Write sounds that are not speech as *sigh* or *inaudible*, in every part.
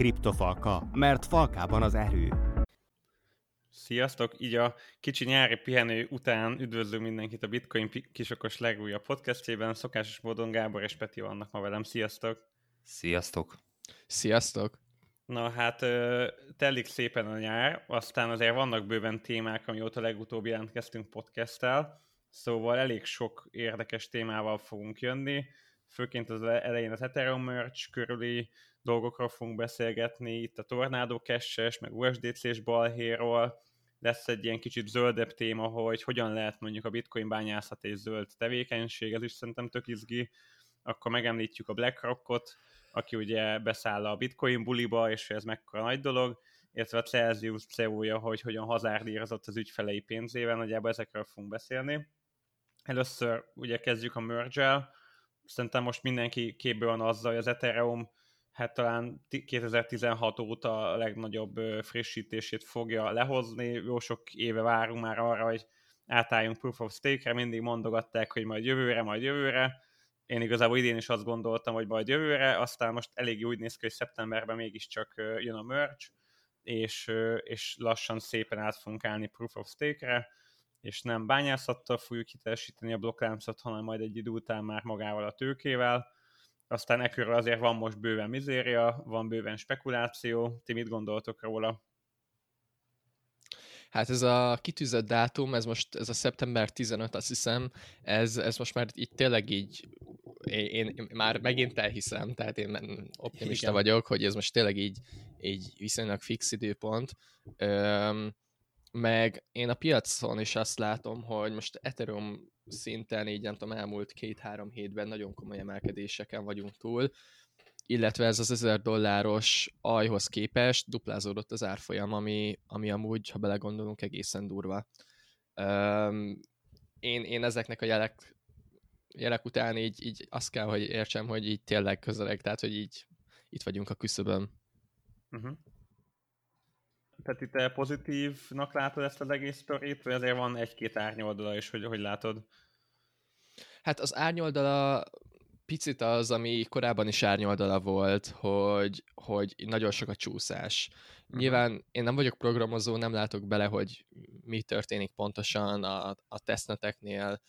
Kriptofalka, mert falkában az erő. Sziasztok! Így a kicsi nyári pihenő után üdvözlő mindenkit a Bitcoin kisokos legújabb podcastjében. Szokásos módon Gábor és Peti vannak ma velem. Sziasztok! Sziasztok! Sziasztok! Na hát telik szépen a nyár, aztán azért vannak bőven témák, amióta legutóbb jelentkeztünk podcasttel, szóval elég sok érdekes témával fogunk jönni, főként az elején az Ethereum merch körüli dolgokról fogunk beszélgetni, itt a Tornado cache meg USDC-s balhéról, lesz egy ilyen kicsit zöldebb téma, hogy hogyan lehet mondjuk a bitcoin bányászat és zöld tevékenység, ez is szerintem tök izgi. Akkor megemlítjük a BlackRockot, aki ugye beszáll a bitcoin buliba, és ez mekkora nagy dolog, illetve a Celsius CEO-ja, hogy hogyan hazárdírozott az ügyfelei pénzével, nagyjából ezekről fogunk beszélni. Először ugye kezdjük a merge Szerintem most mindenki képbe van azzal, hogy az Ethereum hát talán 2016 óta a legnagyobb frissítését fogja lehozni. Jó sok éve várunk már arra, hogy átálljunk Proof of Stake-re, mindig mondogatták, hogy majd jövőre, majd jövőre. Én igazából idén is azt gondoltam, hogy majd jövőre, aztán most elég úgy néz ki, hogy szeptemberben mégiscsak jön a merch, és, és lassan szépen át fogunk állni Proof of Stake-re, és nem bányászattal fogjuk hitelesíteni a blokklámszat, hanem majd egy idő után már magával a tőkével aztán ekkörül azért van most bőven mizéria, van bőven spekuláció. Ti mit gondoltok róla? Hát ez a kitűzött dátum, ez most, ez a szeptember 15, azt hiszem, ez, ez most már itt tényleg így, én, én már megint elhiszem, tehát én optimista Igen. vagyok, hogy ez most tényleg így, így viszonylag fix időpont. Üm, meg én a piacon is azt látom, hogy most Ethereum szinten így nem tudom, elmúlt két-három hétben nagyon komoly emelkedéseken vagyunk túl, illetve ez az 1000 dolláros ajhoz képest duplázódott az árfolyam, ami, ami amúgy, ha belegondolunk, egészen durva. Um, én, én ezeknek a jelek, jelek után így, így azt kell, hogy értsem, hogy így tényleg közeleg, tehát hogy így itt vagyunk a küszöbön. Uh-huh. Tehát itt pozitívnak látod ezt az egész sztorit, vagy azért van egy-két árnyoldala is, hogy, hogy látod? Hát az árnyoldala picit az, ami korábban is árnyoldala volt, hogy, hogy nagyon sok a csúszás. Uh-huh. Nyilván én nem vagyok programozó, nem látok bele, hogy mi történik pontosan a, a tesztneteknél,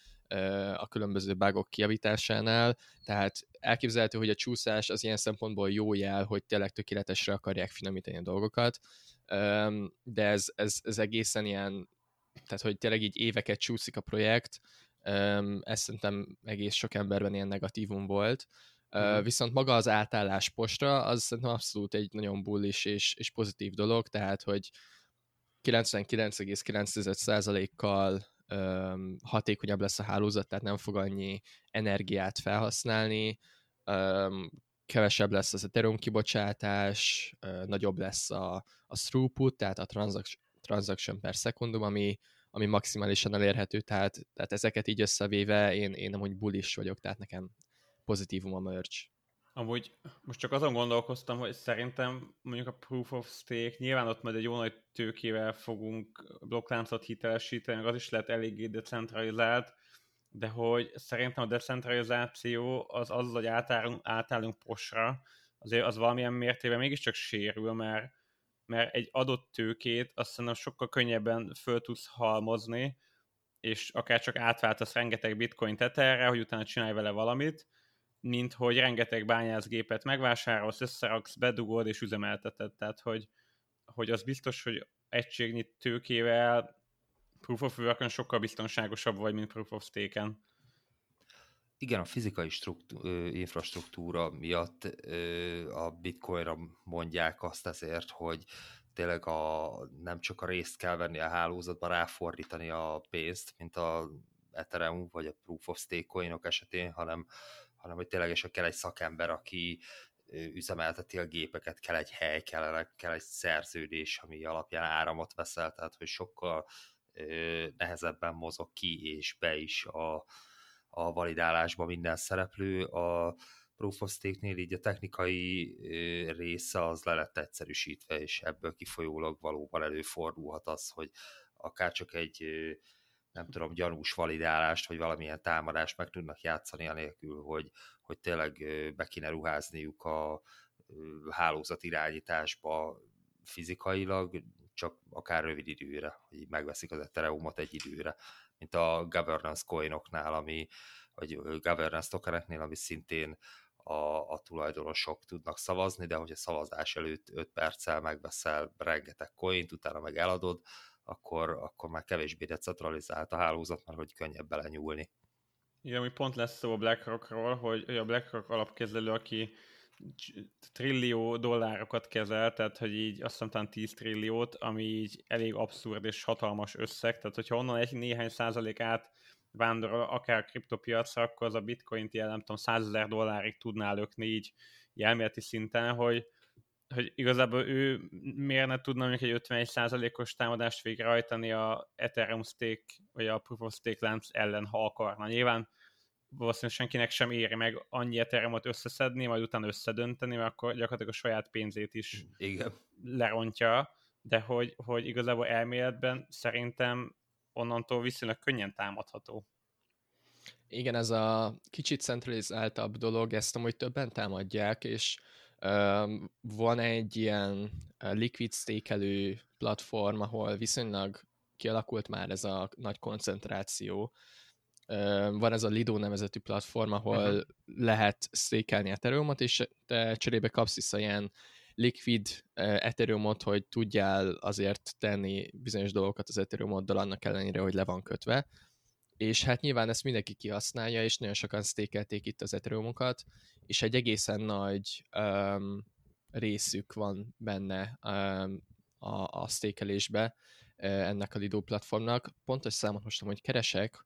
a különböző bugok kiavításánál, tehát elképzelhető, hogy a csúszás az ilyen szempontból jó jel, hogy tényleg tökéletesre akarják finomítani a dolgokat, de ez, ez, ez egészen ilyen, tehát hogy tényleg így éveket csúszik a projekt, ez szerintem egész sok emberben ilyen negatívum volt. Uh, viszont maga az átállás postra, az szerintem abszolút egy nagyon bullish és, és pozitív dolog, tehát hogy 99,9%-kal hatékonyabb lesz a hálózat, tehát nem fog annyi energiát felhasználni, kevesebb lesz az Ethereum kibocsátás, uh, nagyobb lesz a, a throughput, tehát a transaction, transaction per szekundum, ami, ami maximálisan elérhető, tehát, tehát ezeket így összevéve én, én amúgy bullish vagyok, tehát nekem pozitívum a merch. Amúgy most csak azon gondolkoztam, hogy szerintem mondjuk a Proof of Stake, nyilván ott majd egy jó nagy tőkével fogunk blokkláncot hitelesíteni, az is lehet eléggé decentralizált, de hogy szerintem a decentralizáció az az, hogy átállunk, átállunk posra, azért az valamilyen mértében mégiscsak sérül, mert, mert egy adott tőkét azt szerintem sokkal könnyebben föl tudsz halmozni, és akár csak átváltasz rengeteg bitcoin tetherre, hogy utána csinálj vele valamit, mint hogy rengeteg bányászgépet megvásárolsz, összeraksz, bedugod és üzemelteted. Tehát, hogy, hogy az biztos, hogy egységnyi tőkével Proof of work sokkal biztonságosabb vagy, mint Proof of Stake-en. Igen, a fizikai infrastruktúra miatt a bitcoinra mondják azt ezért, hogy tényleg a, nem csak a részt kell venni a hálózatba, ráfordítani a pénzt, mint a Ethereum vagy a Proof of Stake coinok esetén, hanem hanem hogy ténylegesen kell egy szakember, aki üzemelteti a gépeket, kell egy hely, kell, kell egy szerződés, ami alapján áramot veszel, tehát hogy sokkal nehezebben mozog ki és be is a, a validálásba minden szereplő. A Proof of Stake-nél így a technikai része az le lett egyszerűsítve, és ebből kifolyólag valóban előfordulhat az, hogy akár csak egy nem tudom, gyanús validálást, vagy valamilyen támadást meg tudnak játszani anélkül, hogy, hogy tényleg be kéne ruházniuk a hálózat irányításba fizikailag, csak akár rövid időre, hogy megveszik az Ethereumot egy időre, mint a governance coinoknál, ami, vagy governance tokeneknél, ami szintén a, a tulajdonosok tudnak szavazni, de hogyha szavazás előtt 5 perccel megveszel rengeteg coint, utána meg eladod, akkor, akkor már kevésbé decentralizált a hálózat, mert hogy könnyebb belenyúlni. Igen, ami pont lesz szó a BlackRockról, hogy, a BlackRock alapkezelő, aki trillió dollárokat kezel, tehát hogy így azt hiszem talán 10 trilliót, ami így elég abszurd és hatalmas összeg, tehát hogyha onnan egy néhány százalék át vándorol akár kriptopiacra, akkor az a bitcoin ilyen nem tudom 100 ezer dollárig tudná lökni így elméleti szinten, hogy, hogy igazából ő miért ne tudna mondjuk egy 51%-os támadást végrehajtani a Ethereum stake, vagy a Proof of Stake lánc ellen, ha akarna. Nyilván valószínűleg senkinek sem éri meg annyi Ethereumot összeszedni, majd utána összedönteni, mert akkor gyakorlatilag a saját pénzét is Igen. lerontja, de hogy, hogy igazából elméletben szerintem onnantól viszonylag könnyen támadható. Igen, ez a kicsit centralizáltabb dolog, ezt amúgy többen támadják, és van egy ilyen liquid stékelő platform, ahol viszonylag kialakult már ez a nagy koncentráció, van ez a Lido nevezetű platform, ahol uh-huh. lehet stékelni Ethereumot, és te cserébe kapsz vissza ilyen liquid Ethereumot, hogy tudjál azért tenni bizonyos dolgokat az Ethereumoddal annak ellenére, hogy le van kötve. És hát nyilván ezt mindenki kihasználja, és nagyon sokan stékelték itt az Ethereumokat, és egy egészen nagy um, részük van benne um, a, a stékelésbe ennek a Lido platformnak. Pontos számot most hogy keresek,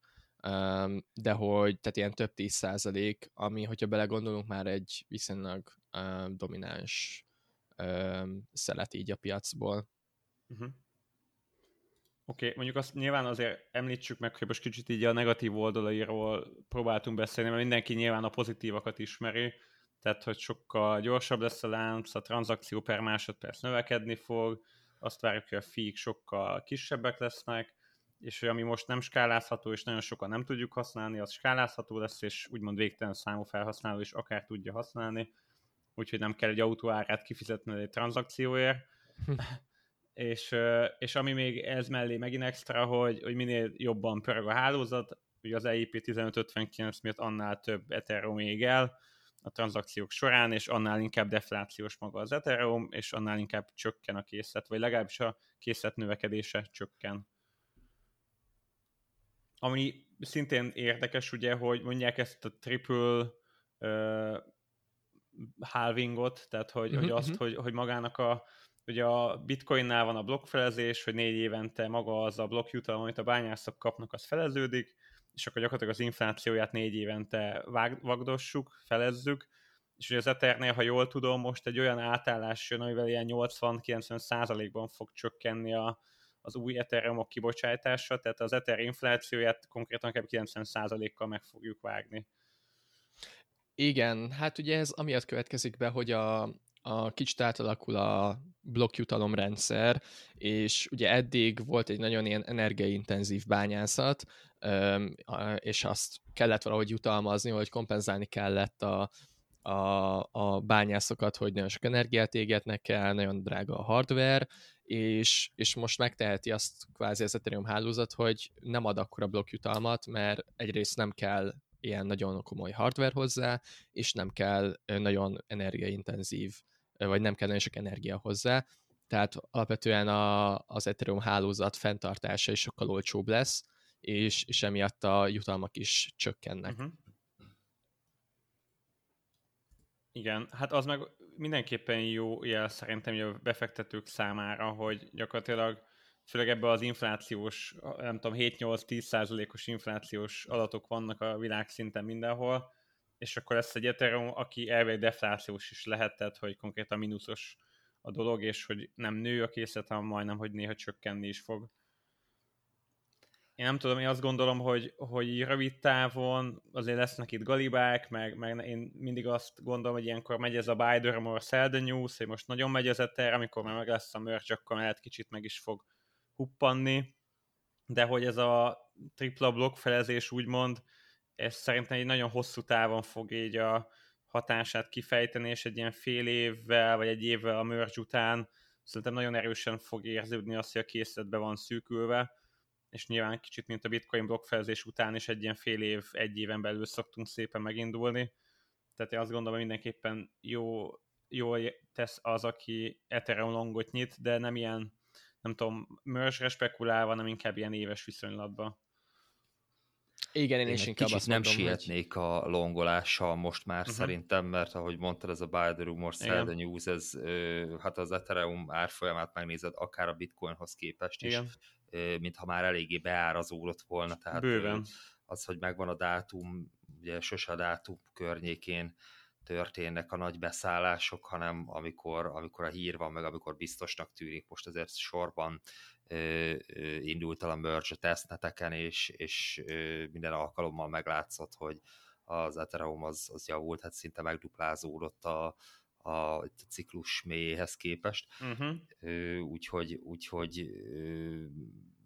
de hogy, tehát ilyen több tíz százalék, ami, hogyha belegondolunk, már egy viszonylag domináns szelet így a piacból. Uh-huh. Oké, okay, mondjuk azt nyilván azért említsük meg, hogy most kicsit így a negatív oldalairól próbáltunk beszélni, mert mindenki nyilván a pozitívakat ismeri, tehát hogy sokkal gyorsabb lesz a lánc, a tranzakció per másodperc növekedni fog, azt várjuk, hogy a fiik sokkal kisebbek lesznek, és ami most nem skálázható, és nagyon sokan nem tudjuk használni, az skálázható lesz, és úgymond végtelen számú felhasználó is akár tudja használni, úgyhogy nem kell egy autó árát kifizetni egy tranzakcióért. *laughs* és, és ami még ez mellé megint extra, hogy, hogy minél jobban pörög a hálózat, ugye az EIP 1559 miatt annál több Ethereum ég el a tranzakciók során, és annál inkább deflációs maga az Ethereum, és annál inkább csökken a készlet, vagy legalábbis a készlet növekedése csökken. Ami szintén érdekes, ugye, hogy mondják ezt a triple uh, halvingot, tehát hogy, uh-huh, hogy azt, uh-huh. hogy, hogy magának a ugye a bitcoinnál van a blokkfelezés, hogy négy évente maga az a blokkjutalom, amit a bányászok kapnak, az feleződik, és akkor gyakorlatilag az inflációját négy évente vág, vagdossuk, felezzük, és ugye az Ethernél, ha jól tudom, most egy olyan átállás jön, amivel ilyen 80-90 százalékban fog csökkenni a, az új ethereum kibocsátása, tehát az Ether inflációját konkrétan kb. 90%-kal meg fogjuk vágni. Igen, hát ugye ez amiatt következik be, hogy a, a kicsit átalakul a blokkjutalomrendszer, és ugye eddig volt egy nagyon ilyen energiaintenzív bányászat, és azt kellett valahogy jutalmazni, hogy kompenzálni kellett a, a, a bányászokat, hogy nagyon sok energiát égetnek el, nagyon drága a hardware, és, és most megteheti azt kvázi az Ethereum hálózat, hogy nem ad akkora blokkjutalmat, mert egyrészt nem kell ilyen nagyon komoly hardware hozzá, és nem kell nagyon energiaintenzív, vagy nem kell nagyon sok energia hozzá, tehát alapvetően a, az Ethereum hálózat fenntartása is sokkal olcsóbb lesz, és, és emiatt a jutalmak is csökkennek. Uh-huh. Igen, hát az meg mindenképpen jó jel szerintem a befektetők számára, hogy gyakorlatilag főleg ebben az inflációs, nem tudom, 7-8-10 százalékos inflációs adatok vannak a világ szinten mindenhol, és akkor lesz egy Ethereum, aki elvileg deflációs is lehet, tehát hogy konkrétan mínuszos a dolog, és hogy nem nő a készlet, hanem majdnem, hogy néha csökkenni is fog. Én nem tudom, én azt gondolom, hogy, hogy rövid távon azért lesznek itt galibák, meg, meg én mindig azt gondolom, hogy ilyenkor megy ez a buy the rumor, sell the news, hogy most nagyon megy ez Ether, amikor már meg lesz a merch, akkor lehet kicsit meg is fog huppanni, de hogy ez a tripla blokkfelezés úgymond, ez szerintem egy nagyon hosszú távon fog így a hatását kifejteni, és egy ilyen fél évvel, vagy egy évvel a merge után szerintem nagyon erősen fog érződni az, hogy a készletbe van szűkülve, és nyilván kicsit, mint a bitcoin blokkfelezés után is egy ilyen fél év, egy éven belül szoktunk szépen megindulni. Tehát én azt gondolom, hogy mindenképpen jó, jól tesz az, aki Ethereum longot nyit, de nem ilyen, nem tudom, merge spekulálva, hanem inkább ilyen éves viszonylatban. Igen, én, én is inkább azt nem mondom, sietnék hogy... a longolással most már uh-huh. szerintem, mert ahogy mondtad, ez a buy the rumor, sell the news, ez hát az Ethereum árfolyamát megnézed akár a bitcoinhoz képest is, Igen. mintha már eléggé beárazódott volna. Tehát Bőven. Az, hogy megvan a dátum, ugye sose a dátum környékén történnek a nagy beszállások, hanem amikor, amikor a hír van, meg amikor biztosnak tűnik. Most azért sorban indult el a tesztneteken, és, és minden alkalommal meglátszott, hogy az Ethereum az, az javult, hát szinte megduplázódott a, a, a ciklus mélyéhez képest. Uh-huh. Úgyhogy, úgyhogy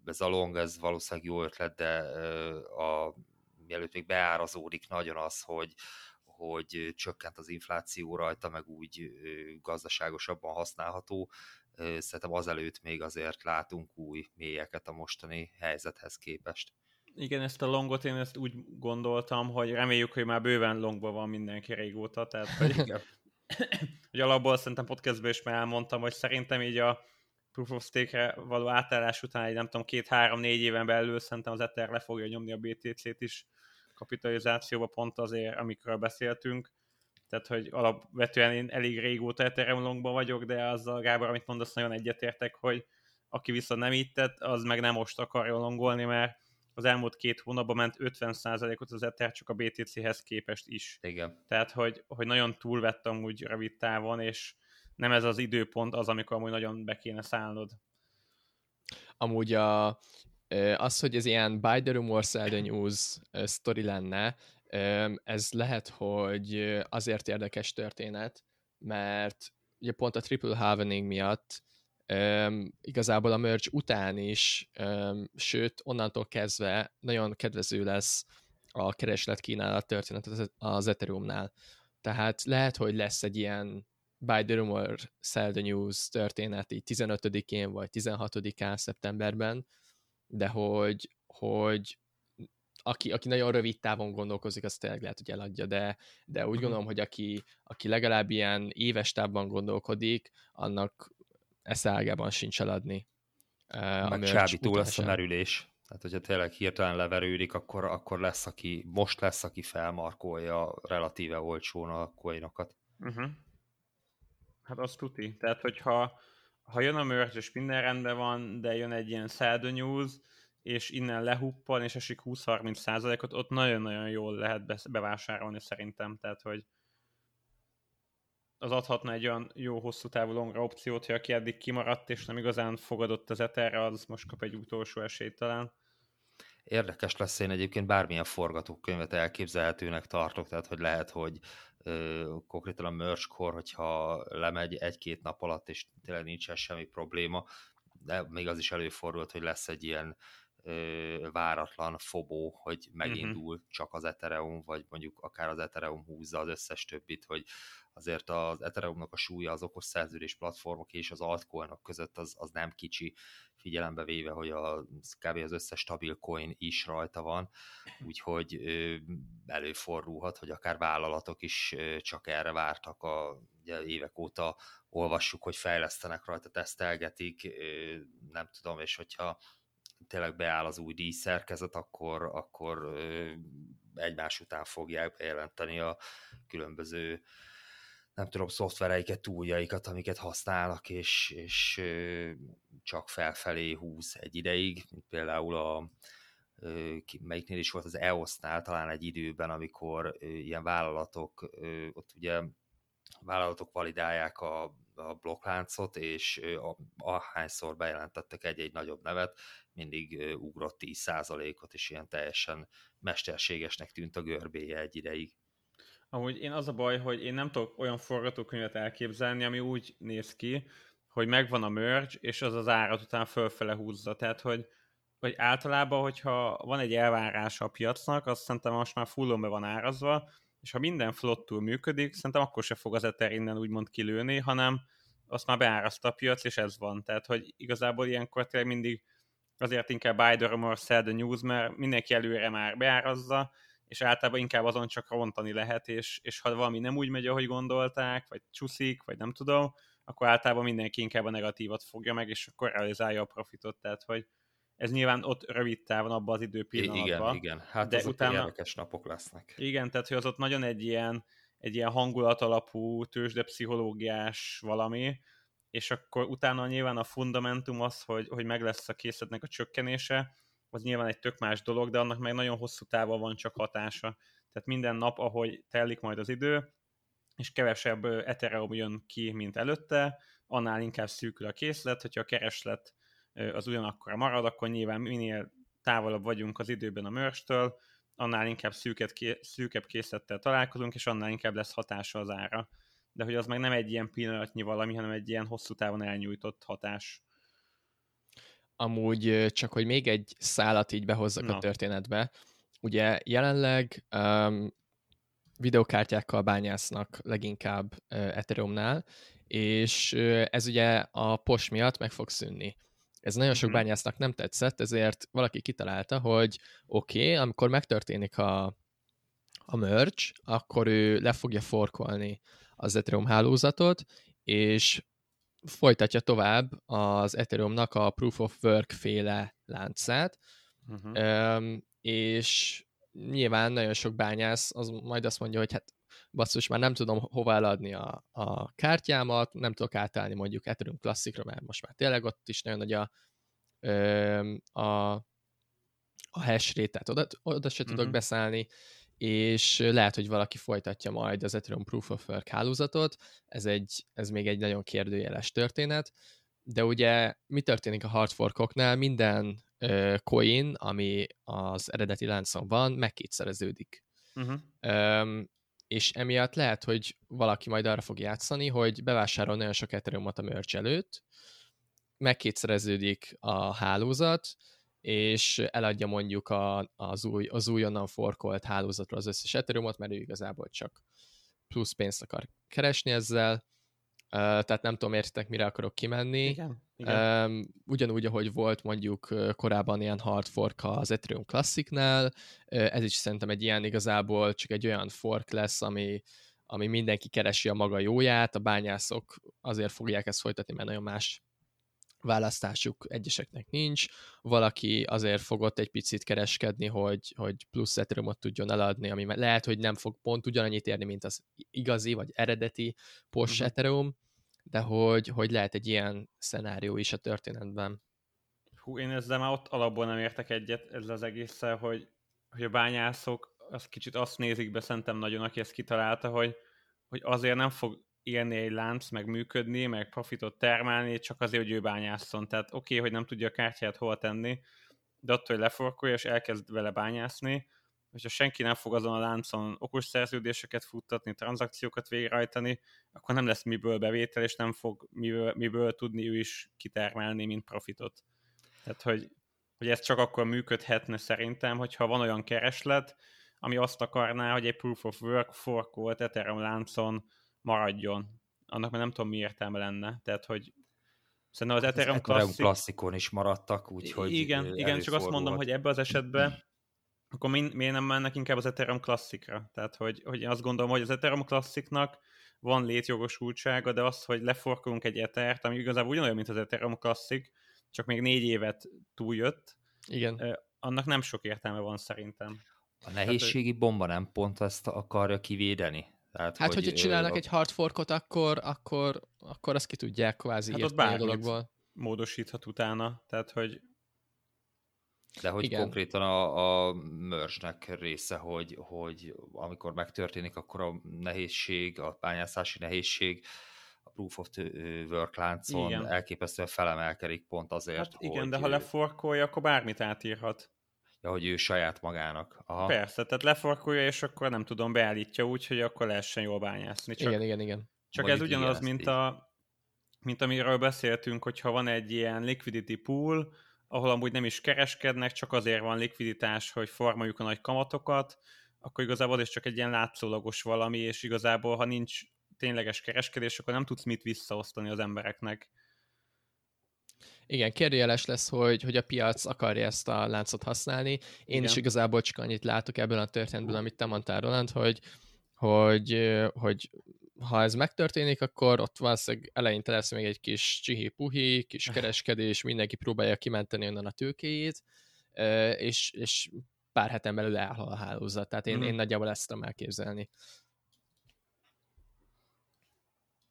ez a long, ez valószínűleg jó ötlet, de a, mielőtt még beárazódik nagyon az, hogy, hogy csökkent az infláció rajta, meg úgy gazdaságosabban használható, szerintem azelőtt még azért látunk új mélyeket a mostani helyzethez képest. Igen, ezt a longot én ezt úgy gondoltam, hogy reméljük, hogy már bőven longban van mindenki régóta, tehát hogy, *laughs* *clears throat* hogy alapból szerintem podcastban is már elmondtam, hogy szerintem így a Proof of Stake-re való átállás után egy nem tudom, két-három-négy éven belül szerintem az Ether le fogja nyomni a BTC-t is kapitalizációba pont azért, amikről beszéltünk, tehát, hogy alapvetően én elég régóta Ethereum vagyok, de azzal Gábor, amit mondasz, nagyon egyetértek, hogy aki viszont nem így tett, az meg nem most akarja longolni, mert az elmúlt két hónapban ment 50%-ot az Ether csak a BTC-hez képest is. Igen. Tehát, hogy, hogy nagyon túlvettem úgy rövid távon, és nem ez az időpont az, amikor amúgy nagyon be kéne szállnod. Amúgy a, az, hogy ez ilyen buy the rumor, sell the news story lenne, ez lehet, hogy azért érdekes történet, mert ugye pont a triple halvening miatt igazából a merge után is, sőt, onnantól kezdve nagyon kedvező lesz a kereslet-kínálat történet az Ethereumnál. Tehát lehet, hogy lesz egy ilyen buy the rumor, sell the news történet így 15-én vagy 16-án szeptemberben, de hogy, hogy aki, aki nagyon rövid távon gondolkozik, az tényleg lehet, hogy eladja, de, de úgy mhm. gondolom, hogy aki, aki legalább ilyen éves távban gondolkodik, annak eszágában sincs eladni. Meg csábító lesz a merülés. Tehát, hogyha tényleg hirtelen leverődik, akkor, akkor lesz, aki, most lesz, aki felmarkolja relatíve olcsón a coinokat. Uh-huh. Hát az tuti. Tehát, hogyha ha jön a merge, és minden rendben van, de jön egy ilyen sad news, és innen lehuppan, és esik 20-30 százalékot, ott nagyon-nagyon jól lehet bevásárolni szerintem, tehát hogy az adhatna egy olyan jó hosszú távú longra opciót, hogy aki eddig kimaradt, és nem igazán fogadott az eterre, az most kap egy utolsó esélyt talán. Érdekes lesz, én egyébként bármilyen forgatókönyvet elképzelhetőnek tartok, tehát hogy lehet, hogy ö, konkrétan a merge hogyha lemegy egy-két nap alatt, és tényleg nincsen semmi probléma, de még az is előfordult, hogy lesz egy ilyen ö, váratlan fobó, hogy megindul uh-huh. csak az Ethereum, vagy mondjuk akár az Ethereum húzza az összes többit, hogy azért az Ethereumnak a súlya az okos szerződés platformok és az altcoinok között az, az nem kicsi, figyelembe véve, hogy a, kb. az összes stabil coin is rajta van, úgyhogy ö, előfordulhat, hogy akár vállalatok is ö, csak erre vártak a ugye évek óta olvassuk, hogy fejlesztenek rajta, tesztelgetik, ö, nem tudom, és hogyha tényleg beáll az új díjszerkezet, akkor, akkor egymás után fogják bejelenteni a különböző nem tudom, szoftvereiket, túljaikat, amiket használnak, és, és csak felfelé húz egy ideig, mint például a melyiknél is volt az EOS-nál talán egy időben, amikor ilyen vállalatok, ott ugye vállalatok validálják a a blokkláncot, és ahányszor bejelentettek egy-egy nagyobb nevet, mindig ugrott 10%-ot, és ilyen teljesen mesterségesnek tűnt a görbéje egy ideig. Amúgy én az a baj, hogy én nem tudok olyan forgatókönyvet elképzelni, ami úgy néz ki, hogy megvan a merge, és az az árat után fölfele húzza. Tehát, hogy, hogy általában, hogyha van egy elvárás a piacnak, azt szerintem most már fullon be van árazva, és ha minden flottul működik, szerintem akkor se fog az Ether innen úgymond kilőni, hanem azt már beáraszta a piac, és ez van. Tehát, hogy igazából ilyenkor tényleg mindig azért inkább buy the rumor, sell the news, mert mindenki előre már beárazza, és általában inkább azon csak rontani lehet, és, és ha valami nem úgy megy, ahogy gondolták, vagy csúszik, vagy nem tudom, akkor általában mindenki inkább a negatívat fogja meg, és akkor realizálja a profitot, tehát hogy ez nyilván ott rövid távon abban az időpillanatban. Igen, igen. Hát de utána érdekes napok lesznek. Igen, tehát hogy az ott nagyon egy ilyen, egy ilyen hangulat alapú pszichológiás valami, és akkor utána nyilván a fundamentum az, hogy, hogy meg lesz a készletnek a csökkenése, az nyilván egy tök más dolog, de annak meg nagyon hosszú távon van csak hatása. Tehát minden nap, ahogy telik majd az idő, és kevesebb Ethereum jön ki, mint előtte, annál inkább szűkül a készlet, hogyha a kereslet az ugyanakkor marad, akkor nyilván minél távolabb vagyunk az időben a mörstől, annál inkább szűket, szűkebb készlettel találkozunk, és annál inkább lesz hatása az ára. De hogy az meg nem egy ilyen pillanatnyi valami, hanem egy ilyen hosszú távon elnyújtott hatás. Amúgy csak, hogy még egy szálat így behozzak Na. a történetbe. Ugye jelenleg um, videokártyákkal bányásznak leginkább uh, Ethereumnál, és uh, ez ugye a POS miatt meg fog szűnni. Ez nagyon sok mm-hmm. bányásznak nem tetszett, ezért valaki kitalálta, hogy oké, okay, amikor megtörténik a, a merge, akkor ő le fogja forkolni az Ethereum hálózatot, és folytatja tovább az Ethereumnak a Proof of Work féle láncát, uh-huh. és nyilván nagyon sok bányász az majd azt mondja, hogy hát basszus, már nem tudom hova eladni a, a kártyámat, nem tudok átállni mondjuk Ethereum klasszikra, mert most már tényleg ott is nagyon nagy a, a, a hash rate, tehát oda, oda se tudok uh-huh. beszállni, és lehet, hogy valaki folytatja majd az Ethereum Proof of Work hálózatot, ez, egy, ez még egy nagyon kérdőjeles történet, de ugye mi történik a hard forkoknál? Minden uh, coin, ami az eredeti láncon van, megkétszereződik. Uh-huh. És emiatt lehet, hogy valaki majd arra fog játszani, hogy bevásárol nagyon sok Ethereumot a merch előtt, megkétszereződik a hálózat, és eladja mondjuk a, az, új, az újonnan forkolt hálózatról az összes Ethereumot, mert ő igazából csak plusz pénzt akar keresni ezzel, tehát nem tudom, értek, mire akarok kimenni. Igen, igen. Ugyanúgy, ahogy volt mondjuk korábban ilyen hard fork az Ethereum Classicnál, ez is szerintem egy ilyen igazából csak egy olyan fork lesz, ami, ami mindenki keresi a maga jóját, a bányászok azért fogják ezt folytatni, mert nagyon más választásuk egyeseknek nincs, valaki azért fogott egy picit kereskedni, hogy, hogy plusz ethereum tudjon eladni, ami lehet, hogy nem fog pont ugyanannyit érni, mint az igazi vagy eredeti Porsche uh-huh. Ethereum, de hogy, hogy lehet egy ilyen szenárió is a történetben. Hú, én ezzel már ott alapból nem értek egyet ezzel az egésszel, hogy, hogy a bányászok az kicsit azt nézik be szerintem nagyon, aki ezt kitalálta, hogy, hogy azért nem fog élni egy lánc, meg működni, meg profitot termelni, csak azért, hogy ő bányászon. Tehát oké, okay, hogy nem tudja a kártyát hol tenni, de attól, hogy leforkolja és elkezd vele bányászni, hogyha senki nem fog azon a láncon okos szerződéseket futtatni, tranzakciókat végrehajtani, akkor nem lesz miből bevétel, és nem fog miből, miből tudni ő is kitermelni, mint profitot. Tehát, hogy, hogy ez csak akkor működhetne szerintem, hogyha van olyan kereslet, ami azt akarná, hogy egy proof of work forkolt Ethereum láncon maradjon. Annak már nem tudom, mi értelme lenne. Tehát, hogy szerintem az hát Ethereum, klasszik... klasszikon is maradtak, úgyhogy Igen, igen, csak azt mondom, hogy ebbe az esetben akkor mi, miért nem mennek inkább az Ethereum klasszikra? Tehát, hogy, hogy azt gondolom, hogy az Ethereum klassziknak van létjogosultsága, de az, hogy leforkolunk egy Ethert, ami igazából ugyanolyan, mint az Ethereum klasszik, csak még négy évet túljött, Igen. annak nem sok értelme van szerintem. A nehézségi bomba nem pont ezt akarja kivédeni? Tehát, hát, hogy, hogyha csinálnak a... egy hard forkot, akkor, akkor, akkor azt ki tudják kvázi hát írtani a dologból. módosíthat utána, tehát hogy de hogy Igen. konkrétan a, a merge része, hogy, hogy amikor megtörténik, akkor a nehézség, a bányászási nehézség a Proof of Work láncon igen. elképesztően felemelkedik pont azért, hát igen, hogy... de ha leforkolja, akkor bármit átírhat. Ja, hogy ő saját magának. Aha. Persze, tehát leforkolja, és akkor nem tudom, beállítja úgy, hogy akkor lehessen jól bányászni. Csak, igen, igen, igen. Csak Mondjuk ez ugyanaz, mint, a, mint amiről beszéltünk, hogyha van egy ilyen liquidity pool, ahol amúgy nem is kereskednek, csak azért van likviditás, hogy formáljuk a nagy kamatokat, akkor igazából az is csak egy ilyen látszólagos valami, és igazából, ha nincs tényleges kereskedés, akkor nem tudsz mit visszaosztani az embereknek. Igen, kérdőjeles lesz, hogy, hogy a piac akarja ezt a láncot használni. Én Igen. is igazából csak annyit látok ebből a történetből, amit te mondtál, Roland, hogy, hogy, hogy ha ez megtörténik, akkor ott valószínűleg eleinte lesz még egy kis csihi-puhi, kis kereskedés, mindenki próbálja kimenteni onnan a tőkéjét, és, és pár heten belül elhal a hálózat. Tehát én, mm. én nagyjából ezt tudom elképzelni.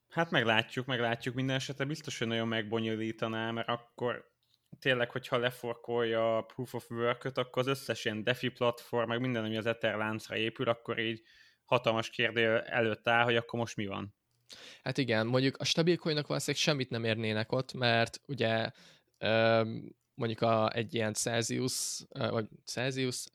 Hát meglátjuk, meglátjuk. Minden esetre biztos, hogy nagyon megbonyolítaná, mert akkor tényleg, hogyha leforkolja a Proof of work akkor az összes ilyen DeFi platform, meg minden, ami az Ether láncra épül, akkor így hatalmas kérdő előtt áll, hogy akkor most mi van. Hát igen, mondjuk a stabil coinok valószínűleg semmit nem érnének ott, mert ugye mondjuk a, egy ilyen Celsius, vagy Celsius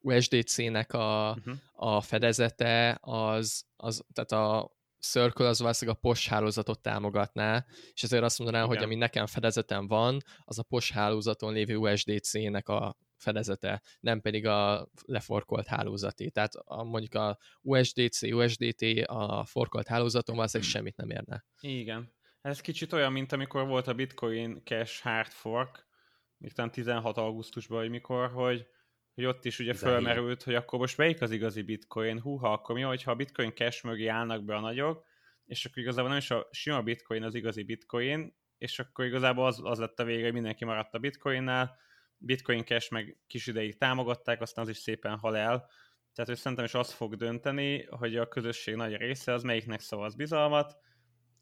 USDC-nek a, uh-huh. a fedezete, az, az, tehát a Circle az valószínűleg a POS hálózatot támogatná, és ezért azt mondanám, Igen. hogy ami nekem fedezetem van, az a POS hálózaton lévő USDC-nek a fedezete, nem pedig a leforkolt hálózati. Tehát a, mondjuk a USDC, USDT a forkolt hálózaton valószínűleg semmit nem érne. Igen. Ez kicsit olyan, mint amikor volt a Bitcoin Cash hard fork, még talán 16 augusztusban, hogy mikor, hogy, hogy ott is ugye fölmerült, hogy akkor most melyik az igazi bitcoin, húha, akkor mi, hogyha a bitcoin cash mögé állnak be a nagyok, és akkor igazából nem is a sima bitcoin az igazi bitcoin, és akkor igazából az, az lett a vége, hogy mindenki maradt a bitcoinnál, bitcoin cash meg kis ideig támogatták, aztán az is szépen hal el, tehát hogy szerintem is az fog dönteni, hogy a közösség nagy része az melyiknek szavaz bizalmat,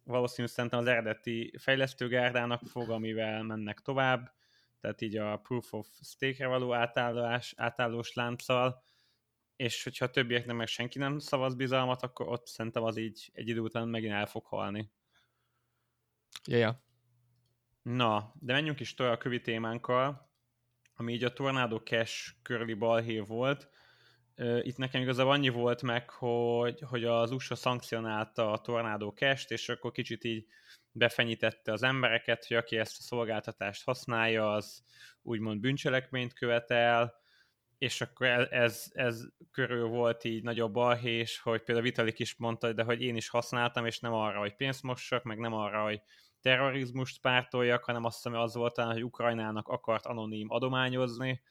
valószínűleg szerintem az eredeti fejlesztőgárdának fog, amivel mennek tovább, tehát így a proof of stake-re való átállás, átállós lánccal, és hogyha a többieknek meg senki nem szavaz bizalmat, akkor ott szerintem az így egy idő után megint el fog halni. Ja, ja. Na, de menjünk is tovább a kövi témánkkal, ami így a Tornado Cash körüli balhé volt. Itt nekem igazából annyi volt meg, hogy, hogy az USA szankcionálta a Tornado Cash-t, és akkor kicsit így befenyítette az embereket, hogy aki ezt a szolgáltatást használja, az úgymond bűncselekményt követel, és akkor ez, ez körül volt így nagyobb balhés, hogy például Vitalik is mondta, de hogy én is használtam, és nem arra, hogy pénzt mossak, meg nem arra, hogy terrorizmust pártoljak, hanem azt hiszem, az volt hogy Ukrajnának akart anonim adományozni.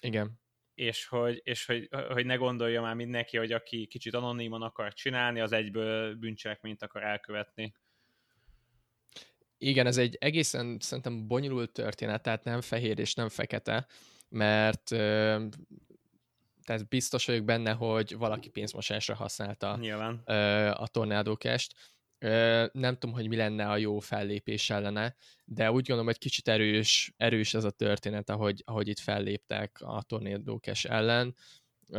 Igen. És hogy, és hogy, hogy ne gondolja már mindenki, hogy aki kicsit anonimon akar csinálni, az egyből bűncselekményt akar elkövetni. Igen, ez egy egészen szerintem bonyolult történet, tehát nem fehér és nem fekete, mert tehát biztos vagyok benne, hogy valaki pénzmosásra használta Nyilván. a tornádókest. Nem tudom, hogy mi lenne a jó fellépés ellene, de úgy gondolom, hogy kicsit erős, erős ez a történet, ahogy, ahogy itt felléptek a tornádókes ellen.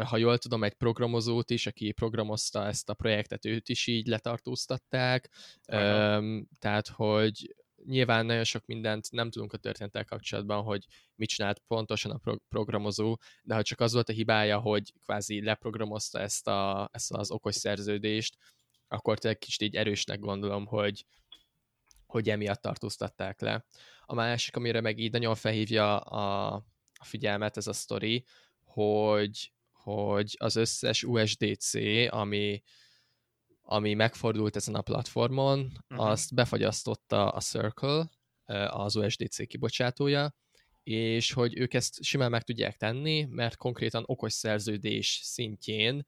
Ha jól tudom, egy programozót is, aki programozta ezt a projektet, őt is így letartóztatták, Üm, tehát hogy nyilván nagyon sok mindent nem tudunk a történettel kapcsolatban, hogy mit csinált pontosan a pro- programozó, de ha csak az volt a hibája, hogy kvázi leprogramozta ezt, a, ezt az okos szerződést, akkor tényleg kicsit így erősnek gondolom, hogy, hogy emiatt tartóztatták le. A másik, amire meg így nagyon felhívja a, a figyelmet ez a sztori, hogy hogy az összes USDC, ami, ami megfordult ezen a platformon, uh-huh. azt befagyasztotta a Circle, az USDC kibocsátója, és hogy ők ezt simán meg tudják tenni, mert konkrétan okos szerződés szintjén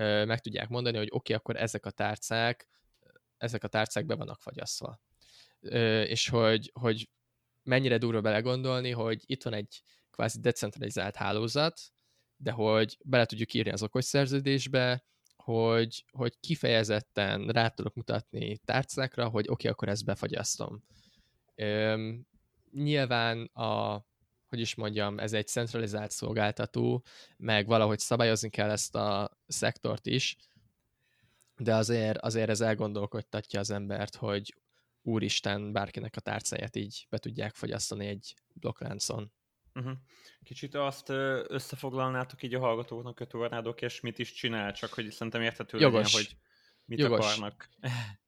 meg tudják mondani, hogy oké, okay, akkor ezek a tárcák, ezek a tárcák be vannak fagyasztva. És hogy, hogy mennyire durva belegondolni, hogy itt van egy kvázi decentralizált hálózat, de hogy bele tudjuk írni az okos szerződésbe, hogy, hogy kifejezetten rá tudok mutatni tárcákra, hogy oké, okay, akkor ezt befagyasztom. Üm, nyilván a, hogy is mondjam, ez egy centralizált szolgáltató, meg valahogy szabályozni kell ezt a szektort is, de azért, azért ez elgondolkodtatja az embert, hogy úristen, bárkinek a tárcáját így be tudják fogyasztani egy blokkláncon. Uh-huh. Kicsit azt összefoglalnátok így a hallgatóknak a tornádok, és mit is csinál, csak hogy szerintem érthető Jogos. legyen, hogy mit Jogos. akarnak.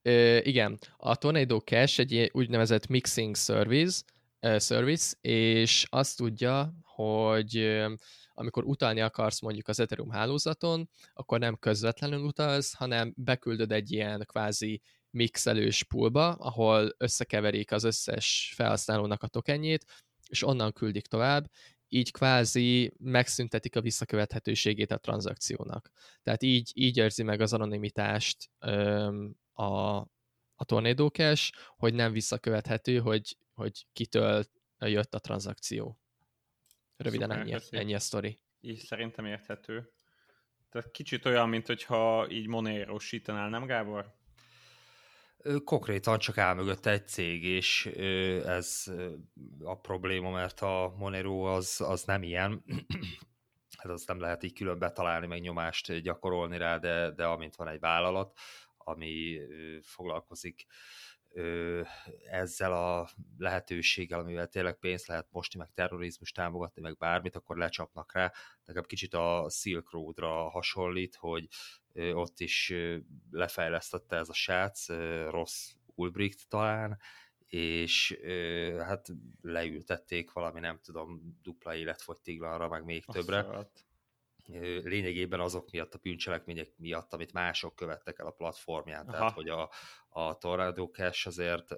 Ö, igen, a Tornado Cache egy úgynevezett mixing service, service, és azt tudja, hogy amikor utalni akarsz mondjuk az Ethereum hálózaton, akkor nem közvetlenül utalsz, hanem beküldöd egy ilyen kvázi mixelős poolba, ahol összekeverik az összes felhasználónak a tokenjét, és onnan küldik tovább, így kvázi megszüntetik a visszakövethetőségét a tranzakciónak. Tehát így, így érzi meg az anonimitást öm, a, a Tornado Cash, hogy nem visszakövethető, hogy, hogy kitől jött a tranzakció. Röviden ennyi, ennyi a sztori. Így szerintem érthető. Tehát kicsit olyan, mint hogyha így monérosítanál, nem Gábor? Konkrétan csak áll mögött egy cég, és ez a probléma, mert a Monero az, az nem ilyen. *clears throat* hát azt nem lehet így külön betalálni, meg nyomást gyakorolni rá, de, de amint van egy vállalat, ami foglalkozik ezzel a lehetőséggel, amivel tényleg pénzt lehet mosni, meg terrorizmus támogatni, meg bármit, akkor lecsapnak rá. Nekem kicsit a Silk Road-ra hasonlít, hogy ott is lefejlesztette ez a srác, Ross Ulbricht talán, és hát leültették valami, nem tudom, dupla életfogytiglanra, meg még többre. Azt lényegében azok miatt, a bűncselekmények miatt, amit mások követtek el a platformján. Aha. Tehát, hogy a, a Tornado Cash azért